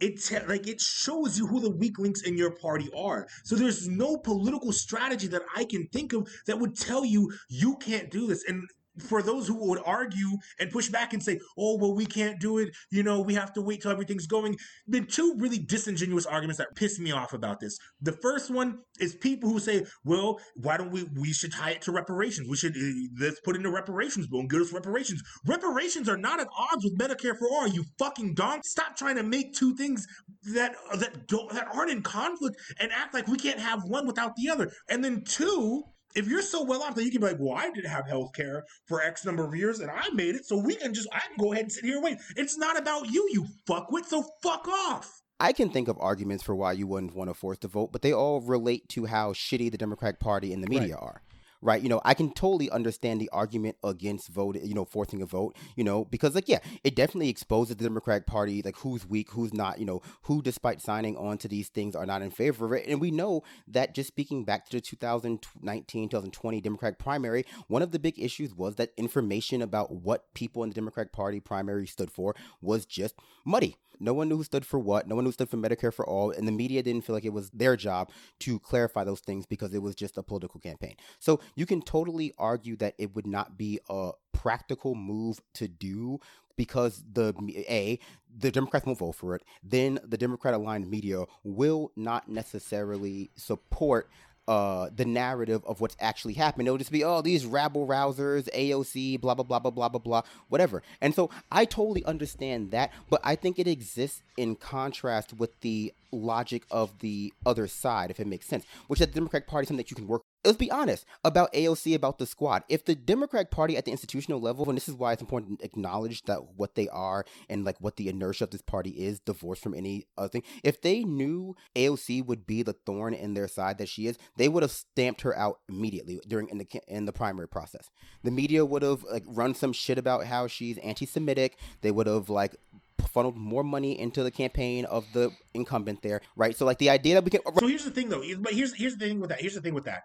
It's like it shows you who the weak links in your party are. So there's no political strategy that I can think of that would tell you you can't do this. And for those who would argue and push back and say, oh, well, we can't do it. You know, we have to wait till everything's going. Been two really disingenuous arguments that piss me off about this. The first one is people who say, well, why don't we, we should tie it to reparations. We should, uh, let's put in the reparations bill and give us reparations. Reparations are not at odds with Medicare for all, you fucking donk. Stop trying to make two things that, that don't, that aren't in conflict and act like we can't have one without the other. And then two, if you're so well off that you can be like, well, I didn't have health care for X number of years and I made it, so we can just, I can go ahead and sit here and wait. It's not about you, you fuckwit, so fuck off. I can think of arguments for why you wouldn't want to force the vote, but they all relate to how shitty the Democratic Party and the media right. are right? You know, I can totally understand the argument against vote, you know, forcing a vote, you know, because like, yeah, it definitely exposes the Democratic Party, like who's weak, who's not, you know, who despite signing on to these things are not in favor of it. And we know that just speaking back to the 2019, 2020 Democratic primary, one of the big issues was that information about what people in the Democratic Party primary stood for was just muddy. No one knew who stood for what. No one knew who stood for Medicare for all. And the media didn't feel like it was their job to clarify those things because it was just a political campaign. So you can totally argue that it would not be a practical move to do because the a the Democrats won't vote for it. Then the Democrat aligned media will not necessarily support uh, the narrative of what's actually happened. It'll just be, oh, these rabble rousers, AOC, blah, blah, blah, blah, blah, blah, blah, whatever. And so I totally understand that, but I think it exists in contrast with the logic of the other side, if it makes sense, which is the Democratic Party something that you can work let's be honest about AOC, about the squad. If the Democratic Party at the institutional level, and this is why it's important to acknowledge that what they are and like what the inertia of this party is, divorced from any other thing. If they knew AOC would be the thorn in their side that she is, they would have stamped her out immediately during in the in the primary process. The media would have like run some shit about how she's anti-Semitic. They would have like funneled more money into the campaign of the incumbent there, right? So like the idea that we can. So here's the thing, though. But here's here's the thing with that. Here's the thing with that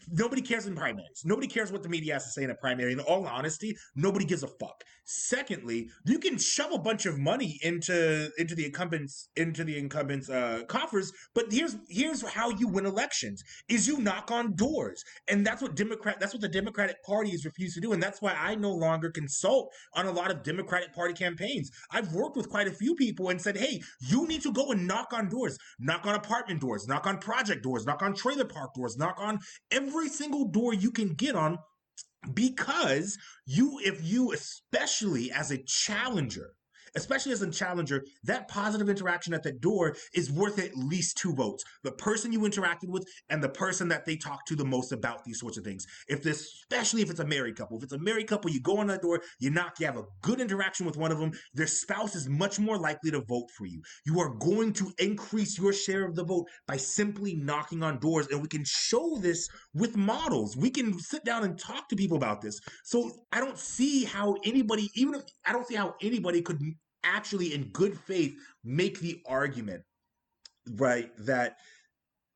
nobody cares in primaries. Nobody cares what the media has to say in a primary. In all honesty, nobody gives a fuck. Secondly, you can shove a bunch of money into into the incumbents into the incumbents' uh, coffers, but here's here's how you win elections: is you knock on doors, and that's what Democrat that's what the Democratic Party has refused to do, and that's why I no longer consult on a lot of Democratic Party campaigns. I've worked with quite a few people and said, hey, you need to go and knock on doors, knock on apartment doors, knock on project doors, knock on trailer park doors, knock on every single door you can get on because you if you especially as a challenger especially as a challenger, that positive interaction at the door is worth at least two votes. The person you interacted with and the person that they talk to the most about these sorts of things. If this, especially if it's a married couple, if it's a married couple, you go on that door, you knock, you have a good interaction with one of them, their spouse is much more likely to vote for you. You are going to increase your share of the vote by simply knocking on doors. And we can show this with models. We can sit down and talk to people about this. So I don't see how anybody, even if I don't see how anybody could actually in good faith make the argument right that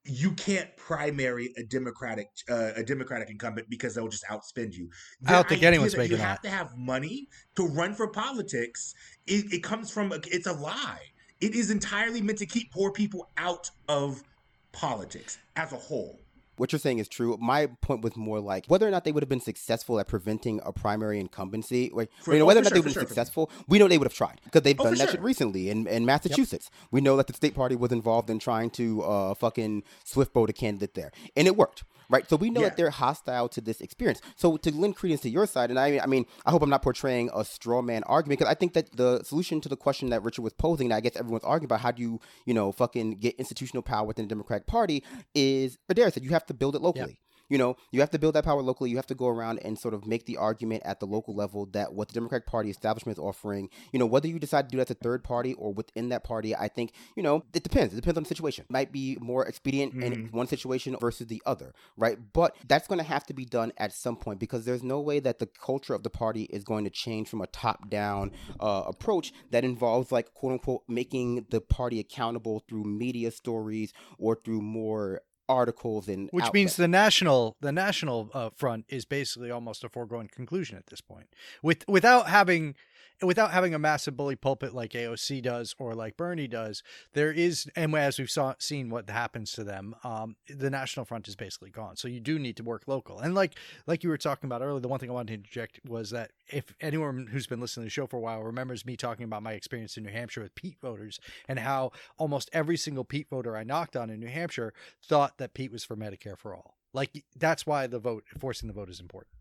you can't primary a democratic uh, a democratic incumbent because they'll just outspend you. I don't think anyone's that making you have that. to have money to run for politics. It, it comes from a, it's a lie. It is entirely meant to keep poor people out of politics as a whole. What you're saying is true. My point was more like whether or not they would have been successful at preventing a primary incumbency. Like, For- you know, oh, whether for or not sure, they would have sure, been successful, we know they would have tried because they've Oh, done that sure. shit recently in, in Massachusetts. We know that the state party was involved in trying to uh, fucking swift boat a candidate there, and it worked. Right, so we know Yeah. that they're hostile to this experience. So to lend credence to your side, and I, I mean, I hope I'm not portraying a straw man argument because I think that the solution to the question that Richard was posing, that I guess everyone's arguing about, how do you, you know, fucking get institutional power within the Democratic Party, is Adair said you have to build it locally. You know, you have to build that power locally. You have to go around and sort of make the argument at the local level that what the Democratic Party establishment is offering, you know, whether you decide to do that as a third party or within that party, I think, you know, it depends. It depends on the situation. Might be more expedient in one situation versus the other, right? But that's going to have to be done at some point because there's no way that the culture of the party is going to change from a top down uh, approach that involves, like, quote unquote, making the party accountable through media stories or through more articles and which outlets. means the national the national uh, front is basically almost a foregone conclusion at this point with without having without having a massive bully pulpit like AOC does or like Bernie does there is and as we've saw, seen what happens to them um, the national front is basically gone so you do need to work local and like like you were talking about earlier the one thing I wanted to interject was that if anyone who's been listening to the show for a while remembers me talking about my experience in New Hampshire with Pete voters and how almost every single Pete voter I knocked on in New Hampshire thought that Pete was for Medicare for all. Like that's why the vote forcing the vote is important.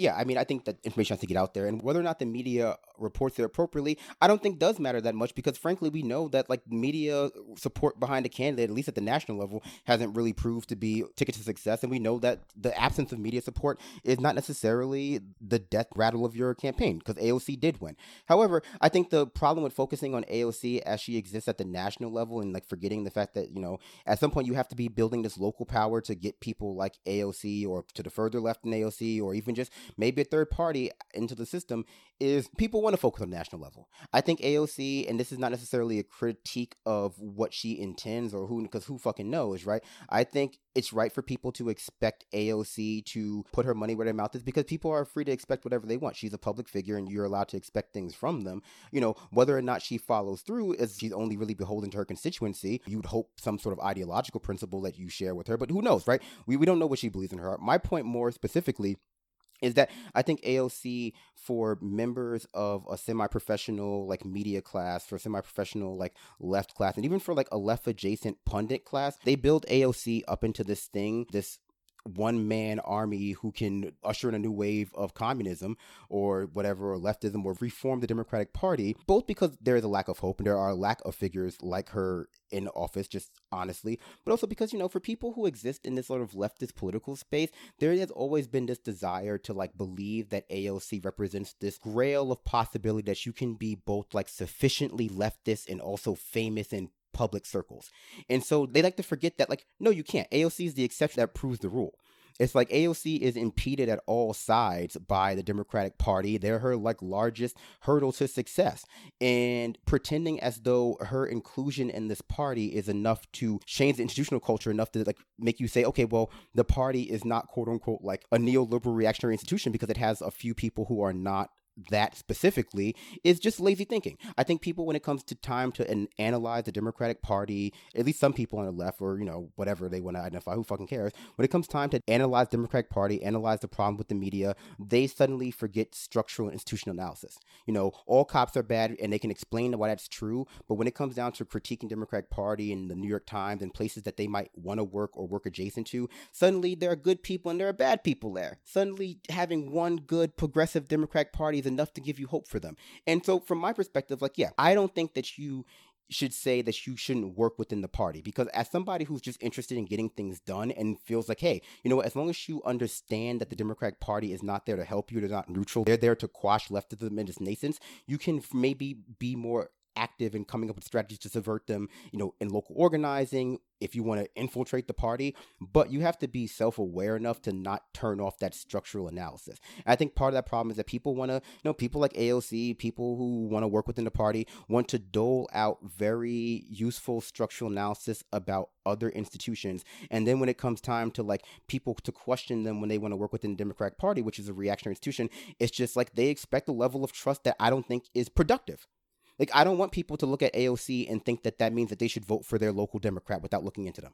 Yeah, I mean, I think that information has to get out there, and whether or not the media reports it appropriately, I don't think does matter that much because, frankly, we know that like media support behind a candidate, at least at the national level, hasn't really proved to be ticket to success, and we know that the absence of media support is not necessarily the death rattle of your campaign because AOC did win. However, I think the problem with focusing on AOC as she exists at the national level and like forgetting the fact that you know at some point you have to be building this local power to get people like AOC or to the further left in AOC or even just maybe a third party into the system is people want to focus on national level. I think AOC, and this is not necessarily a critique of what she intends or who, because who fucking knows, right? I think it's right for people to expect AOC to put her money where their mouth is because people are free to expect whatever they want. She's a public figure and you're allowed to expect things from them. You know, whether or not she follows through is she's only really beholden to her constituency. You'd hope some sort of ideological principle that you share with her, but who knows, right? We, we don't know what she believes in her. My point more specifically is that I think AOC for members of a semi-professional like media class, for semi-professional like left class, and even for like a left adjacent pundit class, they build AOC up into this thing, this one man army who can usher in a new wave of communism or whatever or leftism or reform the democratic party both because there is a lack of hope and there are a lack of figures like her in office just honestly but also because you know for people who exist in this sort of leftist political space there has always been this desire to like believe that AOC represents this grail of possibility that you can be both like sufficiently leftist and also famous in public circles. And so they like to forget that like no you can't. AOC is the exception that proves the rule. It's like AOC is impeded at all sides by the Democratic Party. They're her like largest hurdle to success. And pretending as though her inclusion in this party is enough to change the institutional culture enough to like make you say, okay, well, the party is not quote unquote like a neoliberal reactionary institution because it has a few people who are not that specifically is just lazy thinking. I think people, when it comes to time to an- analyze the Democratic Party, at least some people on the left, or you know whatever they want to identify, who fucking cares? When it comes time to analyze Democratic Party, analyze the problem with the media, they suddenly forget structural and institutional analysis. You know, all cops are bad, and they can explain why that's true. But when it comes down to critiquing Democratic Party and the New York Times and places that they might want to work or work adjacent to, suddenly there are good people and there are bad people there. Suddenly having one good progressive Democratic Party is enough to give you hope for them. And so, from my perspective, like, yeah, I don't think that you should say that you shouldn't work within the party because as somebody who's just interested in getting things done and feels like hey you know as long as you understand that the democratic party is not there to help you they're not neutral they're there to quash leftism in its nascence you can maybe be more active in coming up with strategies to subvert them, you know, in local organizing, if you want to infiltrate the party, but you have to be self aware enough to not turn off that structural analysis. And I think part of that problem is that people want to, you know, people like AOC, people who want to work within the party, want to dole out very useful structural analysis about other institutions. And then when it comes time to like people to question them when they want to work within the Democratic Party, which is a reactionary institution, it's just like they expect a level of trust that I don't think is productive. Like, I don't want people to look at AOC and think that that means that they should vote for their local Democrat without looking into them.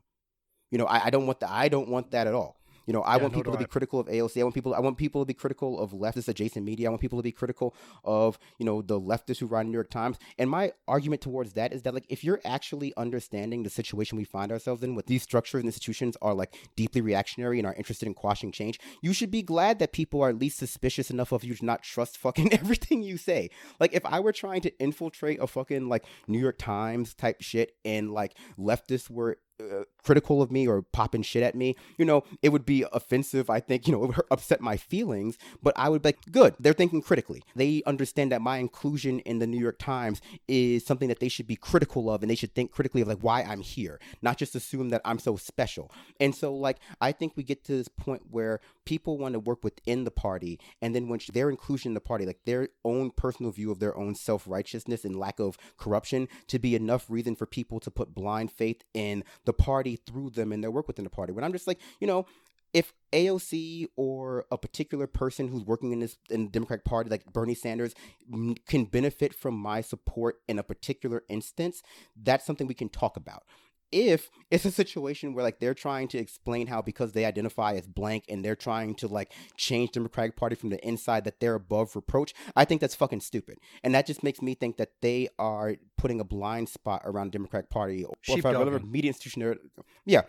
You know, I, I don't want that. I don't want that at all. You know, I Yeah, want people to be I. critical of AOC. I want people. I want people to be critical of leftist adjacent media. I want people to be critical of you know the leftists who write New York Times. And my argument towards that is that like if you're actually understanding the situation we find ourselves in, with these structures and institutions are like deeply reactionary and are interested in quashing change, you should be glad that people are at least suspicious enough of you to not trust fucking [laughs] everything you say. Like if I were trying to infiltrate a fucking like New York Times type shit and like leftists were uh, critical of me or popping shit at me, you know, it would be offensive. I think, you know, it would upset my feelings, but I would be like, good, they're thinking critically. They understand that my inclusion in the New York Times is something that they should be critical of and they should think critically of like why I'm here, not just assume that I'm so special. And so, like, I think we get to this point where people want to work within the party and then when their inclusion in the party, like their own personal view of their own self righteousness and lack of corruption, to be enough reason for people to put blind faith in the party through them and their work within the party. When I'm just like, you know, if AOC or a particular person who's working in this in the Democratic Party, like Bernie Sanders, m- can benefit from my support in a particular instance, that's something we can talk about. If it's a situation where like they're trying to explain how because they identify as blank and they're trying to like change Democratic Party from the inside that they're above reproach, I think that's fucking stupid. And that just makes me think that they are putting a blind spot around Democratic Party or Sheepdogging. whatever media institution yeah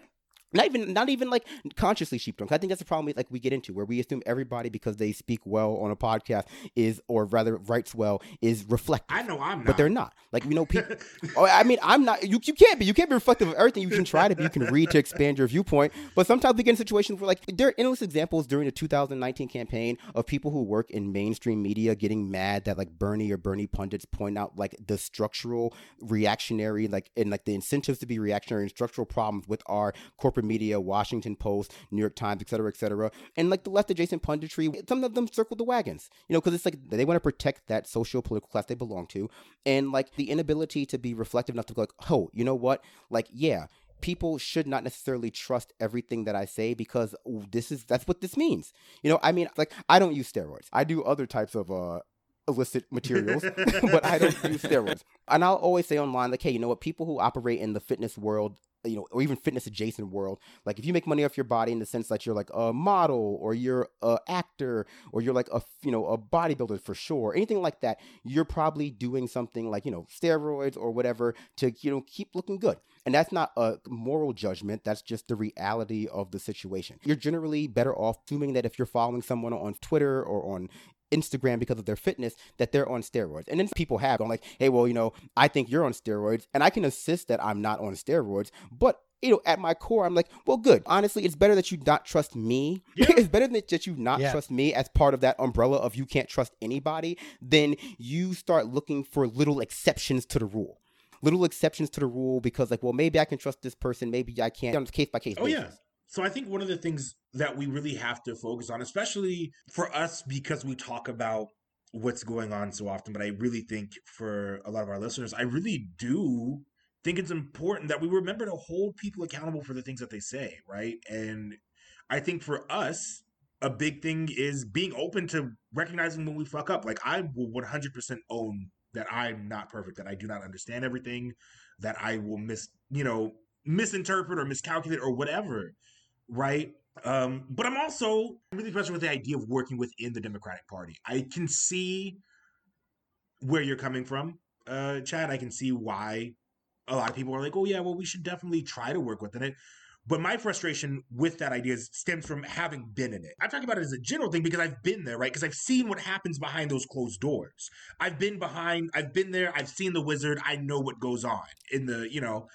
not even not even like consciously sheepdog. I think that's the problem we, like we get into where we assume everybody because they speak well on a podcast is or rather writes well is reflective. I know I'm not. But they're not. Like you know, [laughs] people. oh, I mean, I'm not. You, you can't be. You can't be reflective of everything. You can try to be. You can read to expand your viewpoint. But sometimes we get in situations where, like, there are endless examples during the 2019 campaign of people who work in mainstream media getting mad that like Bernie or Bernie pundits point out like the structural reactionary, like and like the incentives to be reactionary and structural problems with our corporate media, Washington Post, New York Times, et cetera, et cetera. And like the left adjacent punditry, some of them circle the wagons, you know, because it's like they want to protect that social political class they belong to. And like the inability to be reflective enough to go like, oh, you know what? Like, yeah, people should not necessarily trust everything that I say because this is that's what this means. You know, I mean, like I don't use steroids. I do other types of uh illicit materials, [laughs] but I don't use steroids. And I'll always say online, like, hey, you know what? People who operate in the fitness world, you know, or even fitness adjacent world, like if you make money off your body in the sense that you're like a model or you're a actor or you're like a you know a bodybuilder for sure, anything like that, you're probably doing something like you know steroids or whatever to you know keep looking good. And that's not a moral judgment. That's just the reality of the situation. You're generally better off assuming that if you're following someone on Twitter or on Instagram because of their fitness that they're on steroids. And then people have gone like, hey, well, you know, I think you're on steroids and I can assist that I'm not on steroids, but you know, at my core, I'm like, well, good. Honestly, it's better that you not trust me. [laughs] it's better that, you not Yeah. trust me as part of that umbrella of you can't trust anybody than you start looking for little exceptions to the rule. Little exceptions to the rule because, like, well, maybe I can trust this person, maybe I can't on a case by case Oh basis. yeah. So I think one of the things that we really have to focus on, especially for us, because we talk about what's going on so often, but I really think for a lot of our listeners, I really do think it's important that we remember to hold people accountable for the things that they say, right? And I think for us, a big thing is being open to recognizing when we fuck up. Like I will 100% own that I'm not perfect, that I do not understand everything, that I will miss, you know, misinterpret or miscalculate or whatever, right? Um, but I'm also really frustrated with the idea of working within the Democratic Party. I can see where you're coming from, uh, Chad. I can see why a lot of people are like, "Oh yeah, well, we should definitely try to work within it." But my frustration with that idea stems from having been in it. I'm talking about it as a general thing because I've been there, right? Because I've seen what happens behind those closed doors. I've been behind, I've been there, I've seen the wizard, I know what goes on in the, you know,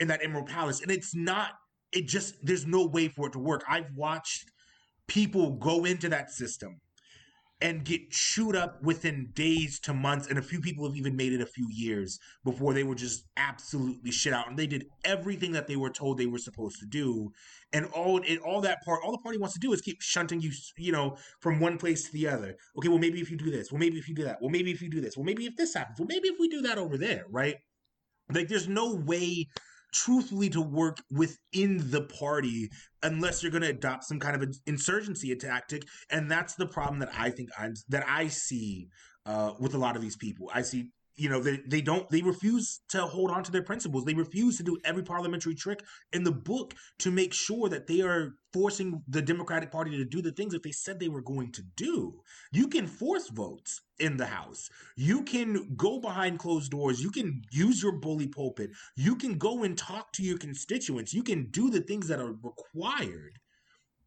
in that Emerald Palace. And it's not, it just, there's no way for it to work. I've watched people go into that system and get chewed up within days to months and a few people have even made it a few years before they were just absolutely shit out. And they did everything that they were told they were supposed to do. And all and all that part all the party wants to do is keep shunting you you know from one place to the other. Okay well maybe if you do this well maybe if you do that well maybe if you do this well maybe if this happens well maybe if we do that over there right? Like there's no way truthfully to work within the party unless you're going to adopt some kind of an insurgency tactic and that's the problem that i think i'm that i see uh, with a lot of these people. I see you know they, they don't they refuse to hold on to their principles. They refuse to do every parliamentary trick in the book to make sure that they are forcing the democratic party to do the things that they said they were going to do. You can force votes in the house. You can go behind closed doors. You can use your bully pulpit. You can go and talk to your constituents. You can do the things that are required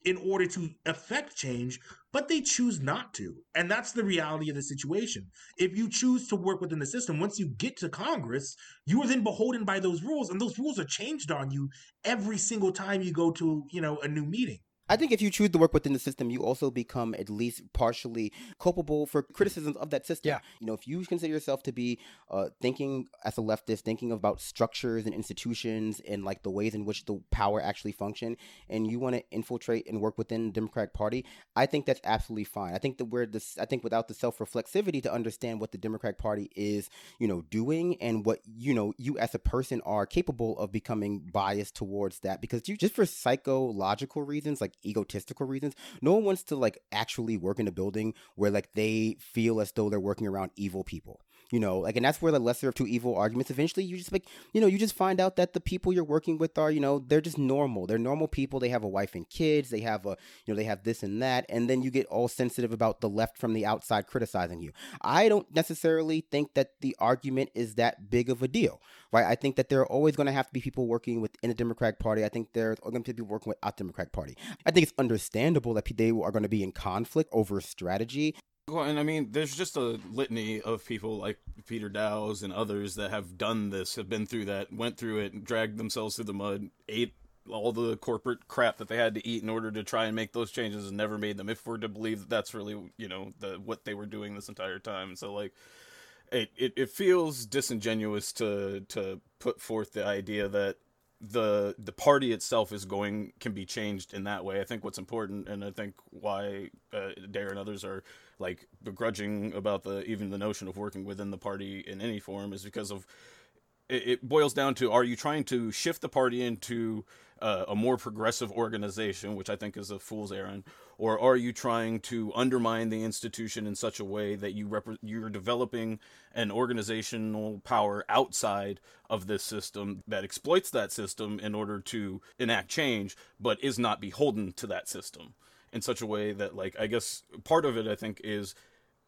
in order to affect change, but they choose not to. And that's the reality of the situation. If you choose to work within the system, once you get to Congress, you are then beholden by those rules, and those rules are changed on you every single time you go to, you know, a new meeting. I think if you choose to work within the system, you also become at least partially culpable for criticisms of that system. Yeah. You know, if you consider yourself to be uh, thinking as a leftist, thinking about structures and institutions and like the ways in which the power actually function, and you want to infiltrate and work within the Democratic Party, I think that's absolutely fine. I think that we're this. I think without the self reflexivity to understand what the Democratic Party is, you know, doing and what you know you as a person are capable of becoming biased towards that because you just for psychological reasons like egotistical reasons. No one wants to like actually work in a building where like they feel as though they're working around evil people you know like and that's where the lesser of two evil arguments eventually you just like you know you just find out that the people you're working with are you know they're just normal. They're normal people. They have a wife and kids. They have a you know they have this and that. And then you get all sensitive about the left from the outside criticizing you. I don't necessarily think that the argument is that big of a deal right? I think that there are always going to have to be people working within the democratic party. I think there's going to be people working without the democratic party. I think it's understandable that they are going to be in conflict over strategy well, and I mean, there's just a litany of people like Peter Dowes and others that have done this, have been through that, went through it, dragged themselves through the mud, ate all the corporate crap that they had to eat in order to try and make those changes, and never made them. If we're to believe that that's really, you know, the what they were doing this entire time, so like, it it, it feels disingenuous to to put forth the idea that the the party itself is going can be changed in that way. I think what's important, and I think why uh, Dare and others are like begrudging about the even the notion of working within the party in any form is because of it, it boils down to are you trying to shift the party into uh, a more progressive organization, which I think is a fool's errand, or are you trying to undermine the institution in such a way that you rep- you're developing an organizational power outside of this system that exploits that system in order to enact change, but is not beholden to that system? In such a way that like I guess part of it I think is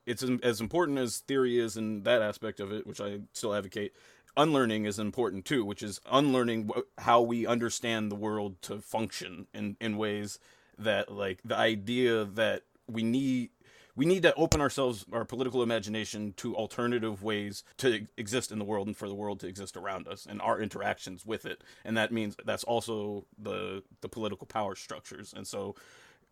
it's as important as theory is in that aspect of it, which I still advocate. Unlearning is important too, which is unlearning how we understand the world to function in in ways that like the idea that we need we need to open ourselves our political imagination to alternative ways to exist in the world and for the world to exist around us and our interactions with it and that means that's also the the political power structures and so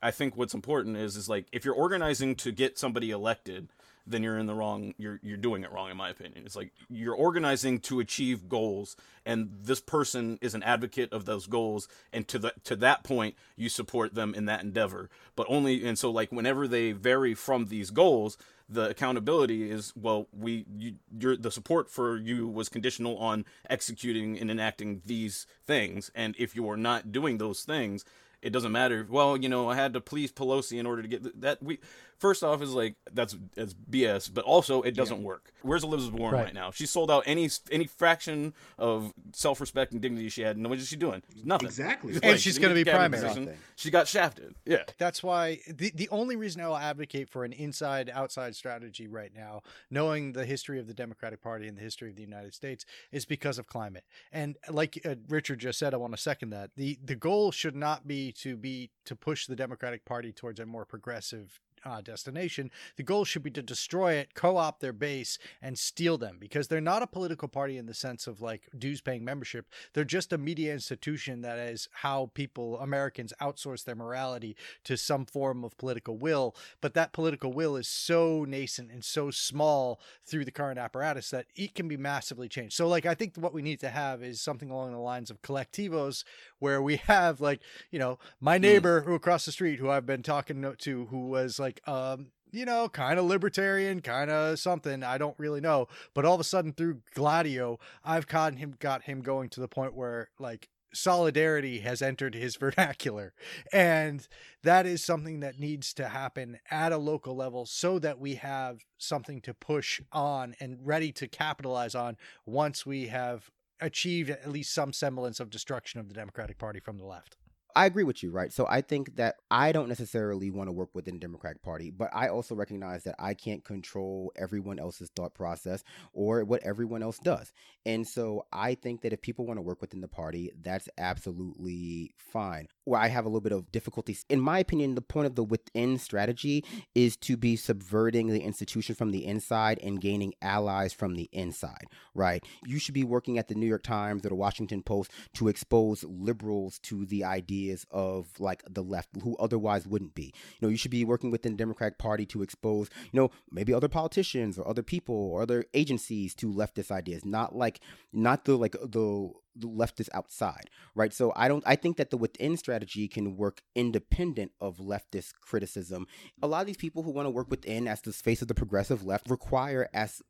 I think what's important is is like if you're organizing to get somebody elected, then you're in the wrong. You're you're doing it wrong, in my opinion. It's like you're organizing to achieve goals, and this person is an advocate of those goals, and to the to that point, you support them in that endeavor. But only and so like whenever they vary from these goals, the accountability is well we you, your the support for you was conditional on executing and enacting these things and if you are not doing those things it doesn't matter. Well, you know, I had to please Pelosi in order to get that. We first off is like that's that's BS, but also it doesn't yeah. work. Where's Elizabeth Warren right. right. now? She sold out any any fraction of self respect and dignity she had. And what is she doing? Nothing. Exactly. Just and she's going to be primary. She got shafted. Yeah. That's why the the only reason I will advocate for an inside outside strategy right now, knowing the history of the Democratic Party and the history of the United States, is because of climate. And like uh, Richard just said, I want to second that. the The goal should not be to be to push the Democratic Party towards a more progressive uh, destination. The goal should be to destroy it, co opt their base, and steal them because they're not a political party in the sense of like dues paying membership. They're just a media institution that is how people, Americans, outsource their morality to some form of political will. But that political will is so nascent and so small through the current apparatus that it can be massively changed. So, like, I think what we need to have is something along the lines of collectivos where we have, like, you know, my hmm. neighbor who across the street who I've been talking to who was like, um, you know, kind of libertarian, kind of something. I don't really know. But all of a sudden, through Gladio, I've caught him got him going to the point where like solidarity has entered his [laughs] vernacular. And that is something that needs to happen at a local level so that we have something to push on and ready to capitalize on once we have achieved at least some semblance of destruction of the Democratic Party from the left. I agree with you, right? So I think that I don't necessarily want to work within the Democratic Party, but I also recognize that I can't control everyone else's thought process or what everyone else does. And so I think that if people want to work within the party, that's absolutely fine. Where I have a little bit of difficulty, in my opinion, the point of the within strategy is to be subverting the institution from the inside and gaining allies from the inside, right? You should be working at the New York Times or the Washington Post to expose liberals to the idea of like the left who otherwise wouldn't be. You know, you should be working within the Democratic Party to expose, you know, maybe other politicians or other people or other agencies to leftist ideas, not like not the like the the leftist outside, right? So I don't I think that the within strategy can work independent of leftist criticism. A lot of these people who want to work within as the face of the progressive left require as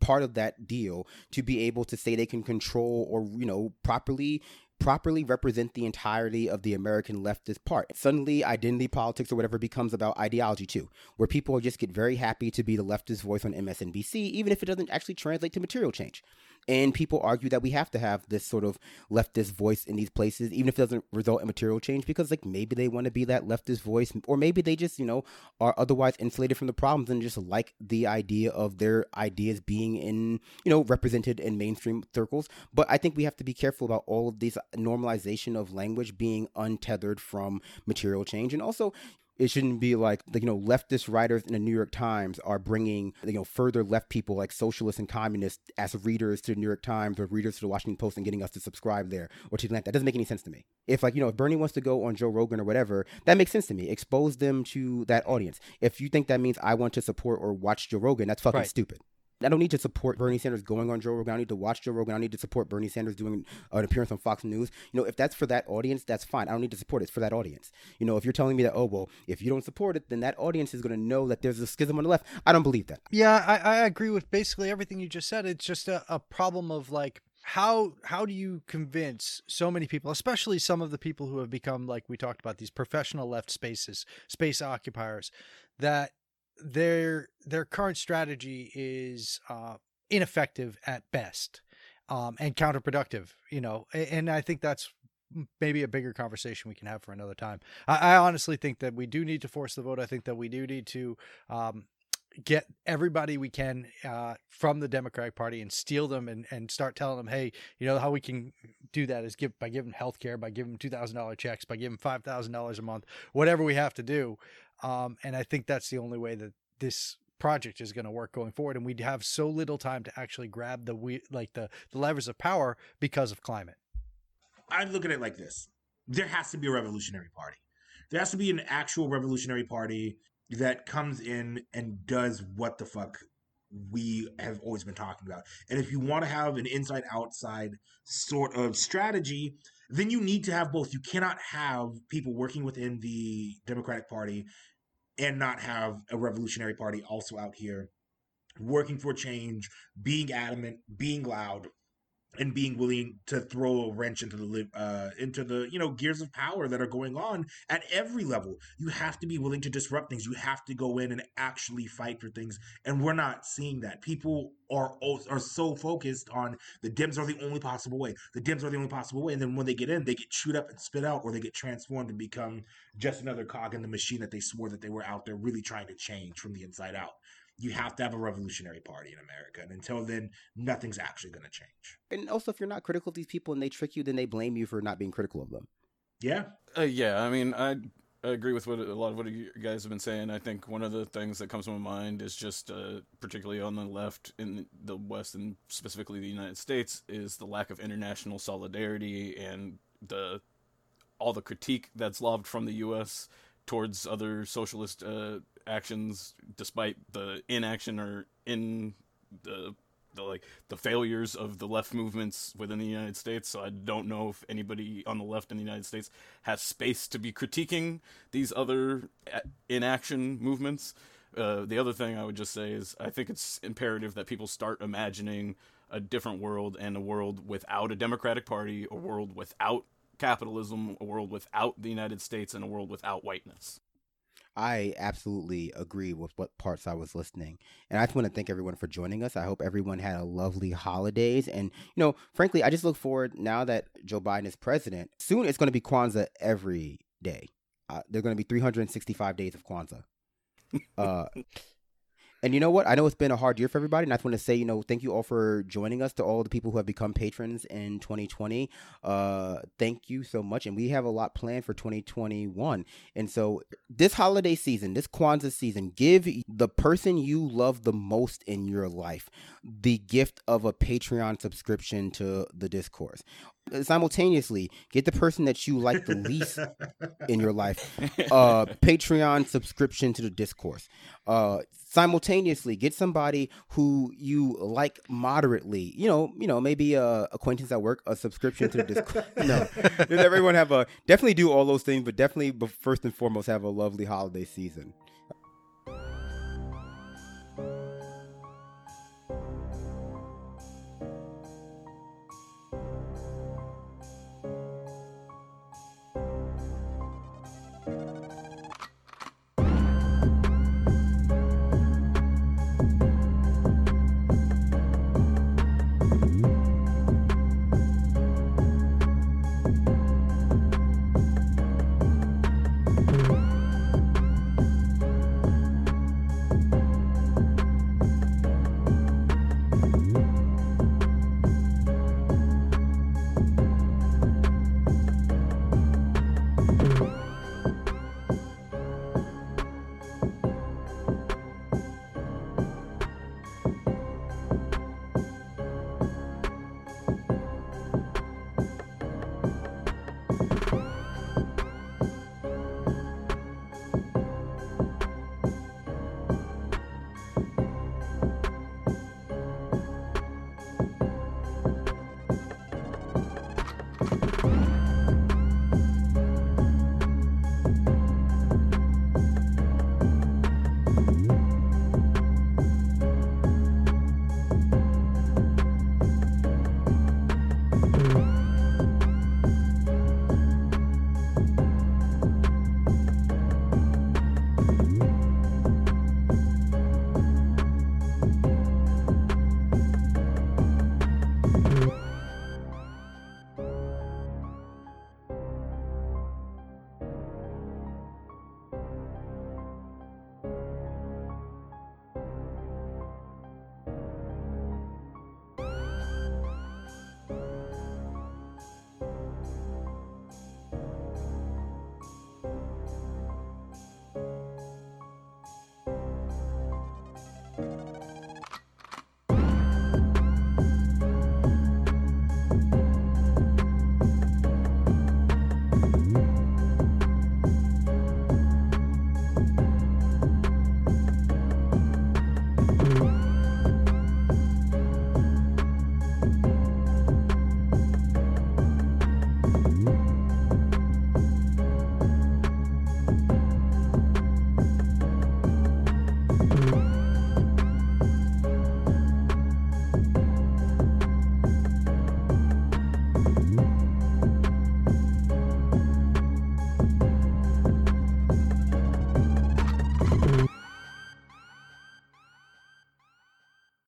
part of that deal to be able to say they can control or you know properly properly represent the entirety of the American leftist part. Suddenly, identity politics or whatever becomes about ideology too, where people just get very happy to be the leftist voice on MSNBC, even if it doesn't actually translate to material change. And people argue that we have to have this sort of leftist voice in these places, even if it doesn't result in material change, because like maybe they want to be that leftist voice, or maybe they just, you know, are otherwise insulated from the problems and just like the idea of their ideas being in, you know, represented in mainstream circles. But I think we have to be careful about all of these normalization of language being untethered from material change. And also, it shouldn't be like the, you know leftist writers in the New York Times are bringing you know further left people like socialists and communists as readers to the New York Times or readers to the Washington Post and getting us to subscribe there or to that. That doesn't make any sense to me. If like you know if Bernie wants to go on Joe Rogan or whatever, that makes sense to me. Expose them to that audience. If you think that means I want to support or watch Joe Rogan, that's fucking right. stupid. I don't need to support Bernie Sanders going on Joe Rogan. I need to watch Joe Rogan. I need to support Bernie Sanders doing an appearance on Fox News. You know, if that's for that audience, that's fine. I don't need to support it. It's for that audience. You know, if you're telling me that, oh, well, if you don't support it, then that audience is going to know that there's a schism on the left. I don't believe that. Yeah, I, I agree with basically everything you just said. It's just a, a problem of like, how how do you convince so many people especially some of the people who have become like we talked about these professional left spaces space occupiers that their their current strategy is uh, ineffective at best um, and counterproductive. You know, and I think that's maybe a bigger conversation we can have for another time. I, I honestly think that we do need to force the vote. I think that we do need to um, get everybody we can uh, from the Democratic Party and steal them and, and start telling them, hey, you know how we can do that is give by giving health care, by giving two thousand dollar checks, by giving five thousand dollars a month, whatever we have to do. Um, and I think that's the only way that this project is going to work going forward. And we'd have so little time to actually grab the we like the, the levers of power because of climate. I look at it like this: there has to be a revolutionary party. There has to be an actual revolutionary party that comes in and does what the fuck we have always been talking about. And if you want to have an inside outside sort of strategy, then you need to have both. You cannot have people working within the Democratic Party and not have a revolutionary party also out here working for change, being adamant, being loud, and being willing to throw a wrench into the uh, into the you know gears of power that are going on at every level. You have to be willing to disrupt things. You have to go in and actually fight for things, and we're not seeing that. People are are so focused on the Dems are the only possible way. The Dems are the only possible way, and then when they get in, they get chewed up and spit out, or they get transformed and become just another cog in the machine that they swore that they were out there really trying to change from the inside out you have to have a revolutionary party in America. And until then, nothing's actually going to change. And also, if you're not critical of these people and they trick you, then they blame you for not being critical of them. Yeah. Uh, yeah. I mean, I I agree with what a lot of what you guys have been saying. I think one of the things that comes to my mind is just, uh, particularly on the left in the West and specifically the United States, is the lack of international solidarity and the all the critique that's lobbed from the U.S. towards other socialist uh, actions, despite the inaction or in the the like the failures of the left movements within the United States. So I don't know if anybody on the left in the United States has space to be critiquing these other inaction movements. Uh, the other thing I would just say is I think it's imperative that people start imagining a different world and a world without a Democratic Party, a world without capitalism, a world without the United States, and a world without whiteness. I absolutely agree with what parts I was listening. And I just want to thank everyone for joining us. I hope everyone had a lovely holidays. And, you know, frankly, I just look forward now that Joe Biden is president. Soon it's going to be Kwanzaa every day. Uh, there are going to be 365 days of Kwanzaa. Uh, [laughs] and you know what? I know it's been a hard year for everybody, and I just want to say, you know, thank you all for joining us. To all the people who have become patrons in 2020, uh, thank you so much. And we have a lot planned for 2021. And so, this holiday season, this Kwanzaa season, give the person you love the most in your life the gift of a Patreon subscription to the discourse simultaneously get the person that you like the least [laughs] in your life uh patreon subscription to the discourse. Uh simultaneously get somebody who you like moderately. You know you know maybe a acquaintance at work a subscription to the discourse. [laughs] [laughs] No. Does everyone have a definitely do all those things but definitely but first and foremost have a lovely holiday season